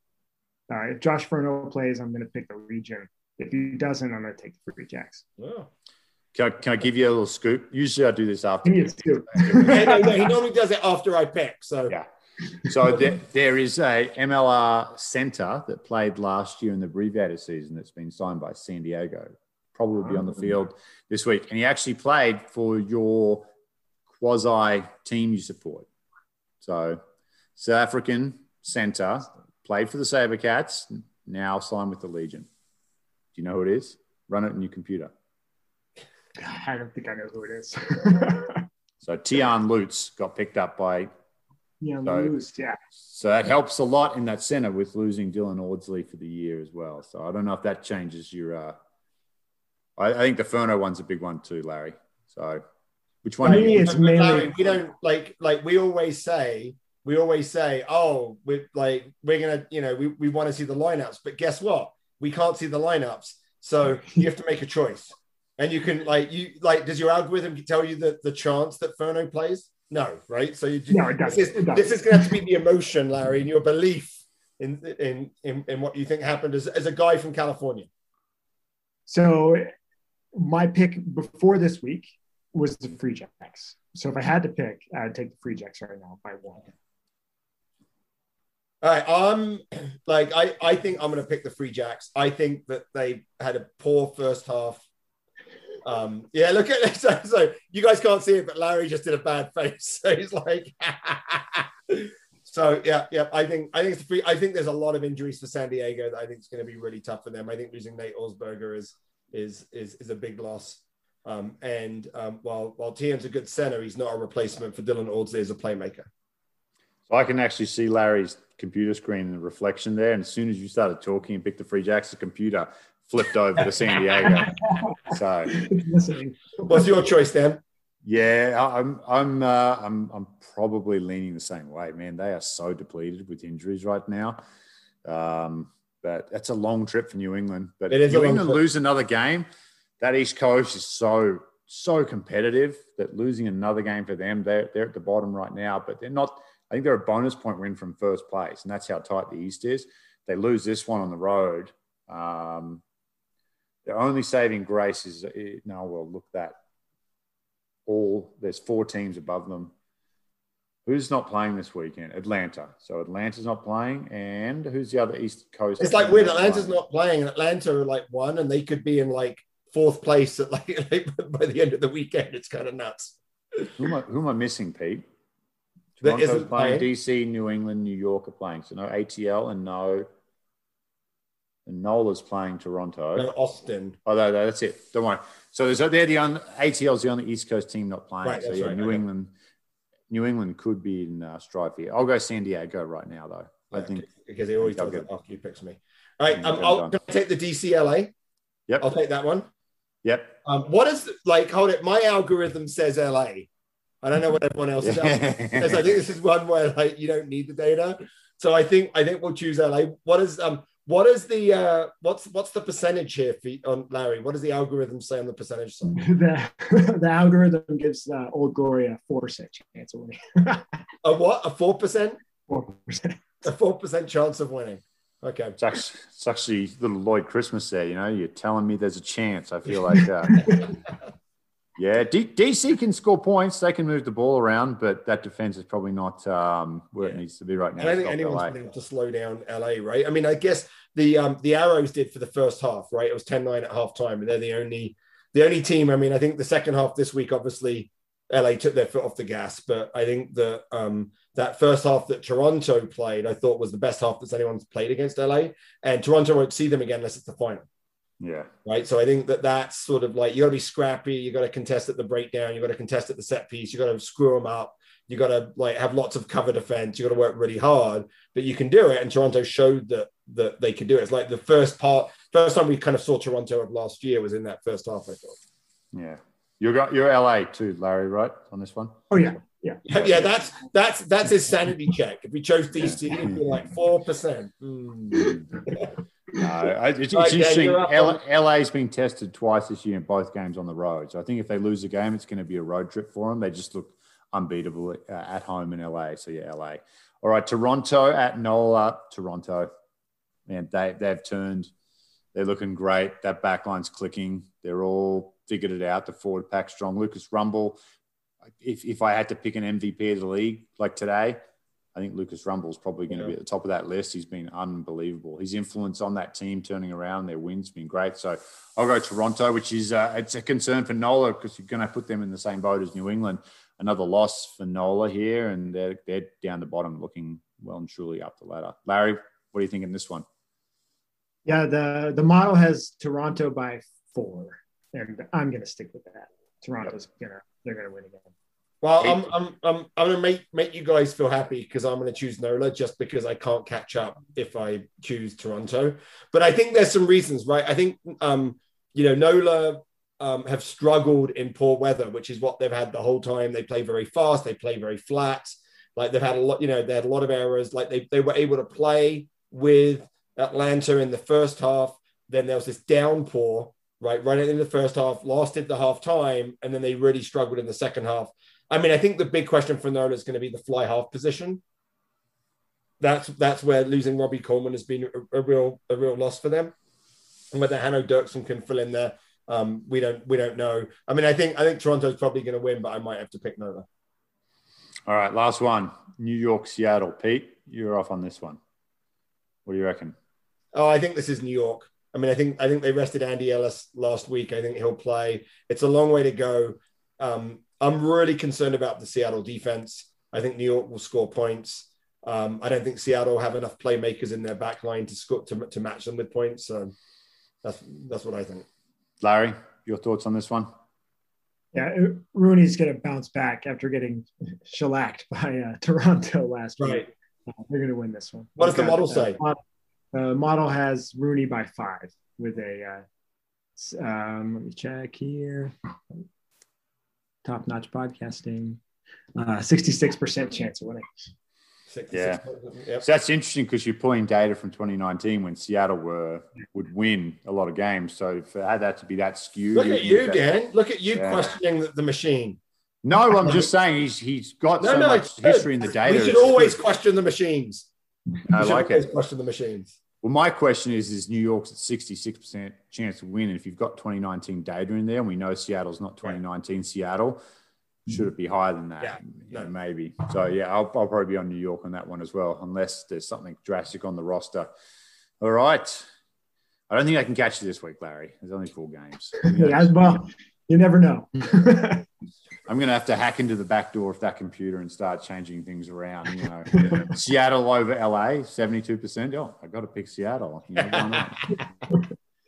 Uh, if Josh Furno plays, I'm going to pick the Legion. If he doesn't, I'm going to take the Free Jacks. Oh. can I, can I give you a little scoop? Usually I do this after. Give me a scoop. Yeah, no, no, he normally does it after I pick so Yeah. So there, there is a MLR center that played last year in the abbreviated season that's been signed by San Diego. Probably be on the ah. field this week. And he actually played for your quasi team you support. So South African center played for the Sabercats, now signed with the Legion. Do you know who it is? Run it in your computer. I don't think I know who it is. So Tian Lutz got picked up by yeah, So- lose. Yeah. So that helps a lot in that center with losing Dylan Audsley for the year as well. So I don't know if that changes your. Uh, I, I think the Furno one's a big one too, Larry. So which one? For me, you, it's But Larry, mainly we don't like like we always say we always say oh we're like we're gonna you know we, we want to see the lineups but guess what we can't see the lineups so you have to make a choice and you can like you like does your algorithm tell you the the chance that Furno plays no right so you No, it this doesn't. is doesn't. this is gonna have to be the emotion Larry and your belief in in in, in what you think happened as, as a guy from California So my pick before this week was the Free Jacks. So if I had to pick, I'd take the Free Jacks right now by one. All right, I'm um, like I, I think I'm going to pick the Free Jacks. I think that they had a poor first half. Um, yeah, look at so, so you guys can't see it, but Larry just did a bad face. So he's like, so yeah, yeah. I think I think free. I think there's a lot of injuries for San Diego that I think is going to be really tough for them. I think losing Nate Augspurger is is is is a big loss. Um, and um, while while Tian's a good center, he's not a replacement for Dylan Audsley as a playmaker. so I can actually see Larry's computer screen and the reflection there. And as soon as you started talking and picked the Free Jacks, the computer flipped over to San Diego. So, What's your choice, Dan? yeah, I'm I'm uh, I'm I'm probably leaning the same way. Man, they are so depleted with injuries right now. Um, but that's a long trip for New England. But It if New England trip. lose another game, that East Coast is so so competitive that losing another game for them, they're they're at the bottom right now. But they're not. I think they're a bonus point win from first place, and that's how tight the East is. They lose this one on the road. Um, their only saving grace is eh, no. Well, look that all there's four teams above them. Who's not playing this weekend? Atlanta. So Atlanta's not playing, and who's the other East Coast? It's like weird. Atlanta's playing? not playing, and Atlanta are like one, and they could be in like fourth place at like, like by the end of the weekend. It's kind of nuts. Who am I, who am I missing, Pete? Toronto's isn't playing. playing. DC, New England, New York are playing. So no ATL and no. And Nola's playing Toronto. No, Austin. Oh, no, no, that's it. Don't worry. So there's, they're the on, ATL's the only East Coast team not playing. Right, so yeah, right, New okay. England, New England could be in uh, strife here. I'll go San Diego right now, though. I Okay, think. because he always does after he picks me. All right, um, I'll take the DCLA. Yep. I'll take that one. Yep. Um, what is like? Hold it. My algorithm says LA. I don't know what everyone else says. I think this is one where like you don't need the data. So I think I think we'll choose LA. What is um what is the uh what's what's the percentage here for, on Larry? What does the algorithm say on the percentage side? the, the algorithm gives uh, Old Glory a four percent chance of winning. A what? A four percent? Four percent. A four percent chance of winning. Okay. It's actually, it's actually little Lloyd Christmas there. You know, you're telling me there's a chance. I feel like, uh, yeah, D- DC can score points. They can move the ball around, but that defense is probably not um, where it needs to be right now. I don't think anyone's been able to slow down LA, right? I mean, I guess the um the Arrows did for the first half, right? It was 10-9 at halftime, and they're the only the only team. I mean, I think the second half this week, obviously, LA took their foot off the gas, but I think that um that first half that Toronto played, I thought was the best half that anyone's played against LA, and Toronto won't see them again unless it's the final. Yeah. right? So I think that that's sort of like you got to be scrappy. You got to contest at the breakdown. You got to contest at the set piece. You got to screw them up. You got to like have lots of cover defense. You got to work really hard, but you can do it. And Toronto showed that that they could do it. It's like the first part, first time we kind of saw Toronto of last year was in that first half. I thought. Yeah. You're, got, you're LA too, Larry, right? On this one? Oh yeah, yeah. Yeah, that's that's that's his sanity check. If we chose DC, it'd be like four percent. No, I- it's, it's Right, interesting. you're up LA's been tested twice this year in both games on the road. So I think if they lose a game, it's going to be a road trip for them. They just look unbeatable uh, at home in LA. So yeah, LA. All right, Toronto at Nola. Toronto, man, they they've turned. They're looking great. That backline's clicking. They're all figured it out. The forward pack strong. Lucas Rumball. If if I had to pick an MVP of the league like today, I think Lucas Rumball's probably going to Yeah. be at the top of that list. He's been unbelievable. His influence on that team turning around their wins been great. So I'll go Toronto, which is uh, it's a concern for Nola because you're going to put them in the same boat as New England. Another loss for Nola here, and they're they're down the bottom, looking well and truly up the ladder. Larry, what do you think in this one? Yeah, the the model has Toronto by four, and I'm gonna stick with that. Toronto's gonna they're gonna win again. Well, I'm I'm I'm I'm gonna make make you guys feel happy because I'm gonna choose Nola just because I can't catch up if I choose Toronto. But I think there's some reasons, right? I think um, you know, Nola um, have struggled in poor weather, which is what they've had the whole time. They play very fast, they play very flat. Like they've had a lot, you know, they had a lot of errors. Like they they were able to play with Atlanta in the first half. Then there was this downpour, right? Right in the first half, lasted the half time, and then they really struggled in the second half. I mean, I think the big question for Nola is going to be the fly half position. That's that's where losing Robbie Coleman has been a, a real a real loss for them. And whether Hanno Dirksen can fill in there, um, we don't we don't know. I mean, I think I think Toronto's probably going to win, but I might have to pick Nola. All right, last one. New York, Seattle. Pete, you're off on this one. What do you reckon? Oh, I think this is New York. I mean, I think I think they rested Andy Ellis last week. I think he'll play. It's a long way to go. Um, I'm really concerned about the Seattle defense. I think New York will score points. Um, I don't think Seattle have enough playmakers in their back line to score to, to match them with points. So that's that's what I think. Larry, your thoughts on this one? Yeah, RUNY's gonna bounce back after getting shellacked by uh, Toronto last week. Uh, they're gonna win this one. What does the model Uh, say? mod- The model has RUNY by five. with a uh, um, let me check here. Top notch podcasting. Uh, 66% chance of winning. Yeah. yep. So that's interesting because you're pulling data from 2019 when Seattle were would win a lot of games. So for had that to be that skewed. Look at you, that- Dan. Look at you Yeah. questioning the, the machine. No, I'm just saying he's he's got No, so no, much history in the data. We should always question the machines. I We should like always it. question the machines. Well, my question is: Is New York's at 66% chance to win? And if you've got 2019 data in there, and we know Seattle's not 2019 Seattle, should it be higher than that? Yeah, You know, no. maybe. So yeah, I'll, I'll probably be on New York on that one as well, unless there's something drastic on the roster. All right. I don't think I can catch you this week, Larry. There's only four games. Yeah, well, you never know. I'm going to have to hack into the back door of that computer and start changing things around. You know, Seattle over LA, 72%. Oh, I got to pick Seattle. You know.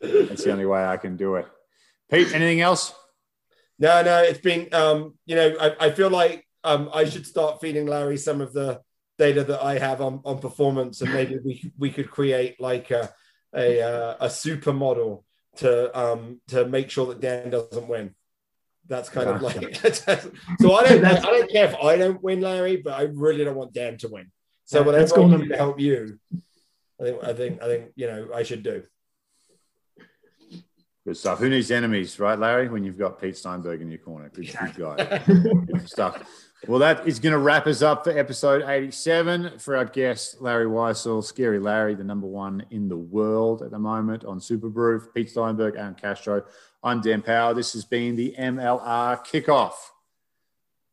That's the only way I can do it. Pete, anything else? No, no, it's been, um, you know, I, I feel like um, I should start feeding Larry some of the data that I have on, on performance, and maybe we we could create like a a, uh, a super model to um, to make sure that Dan doesn't win. That's kind of like so. I don't I don't care if I don't win, Larry, but I really don't want Dan to win. So Yeah, whatever that's I going can to- do to help you, I think I think I think you know I should do. Good stuff. Who needs enemies, right, Larry? When you've got Pete Steinberg in your corner. Good, good guy. Good stuff. Well, that is going to wrap us up for episode 87 for our guest, Larry Weissel, Scary Larry, the number one in the world at the moment on Superbru. Pete Steinberg, Aaron Castro. I'm Dan Power. This has been the MLR Kickoff.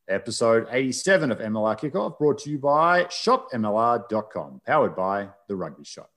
Episode 87 of MLR Kickoff brought to you by shopmlr.com, powered by the Rugby Shop.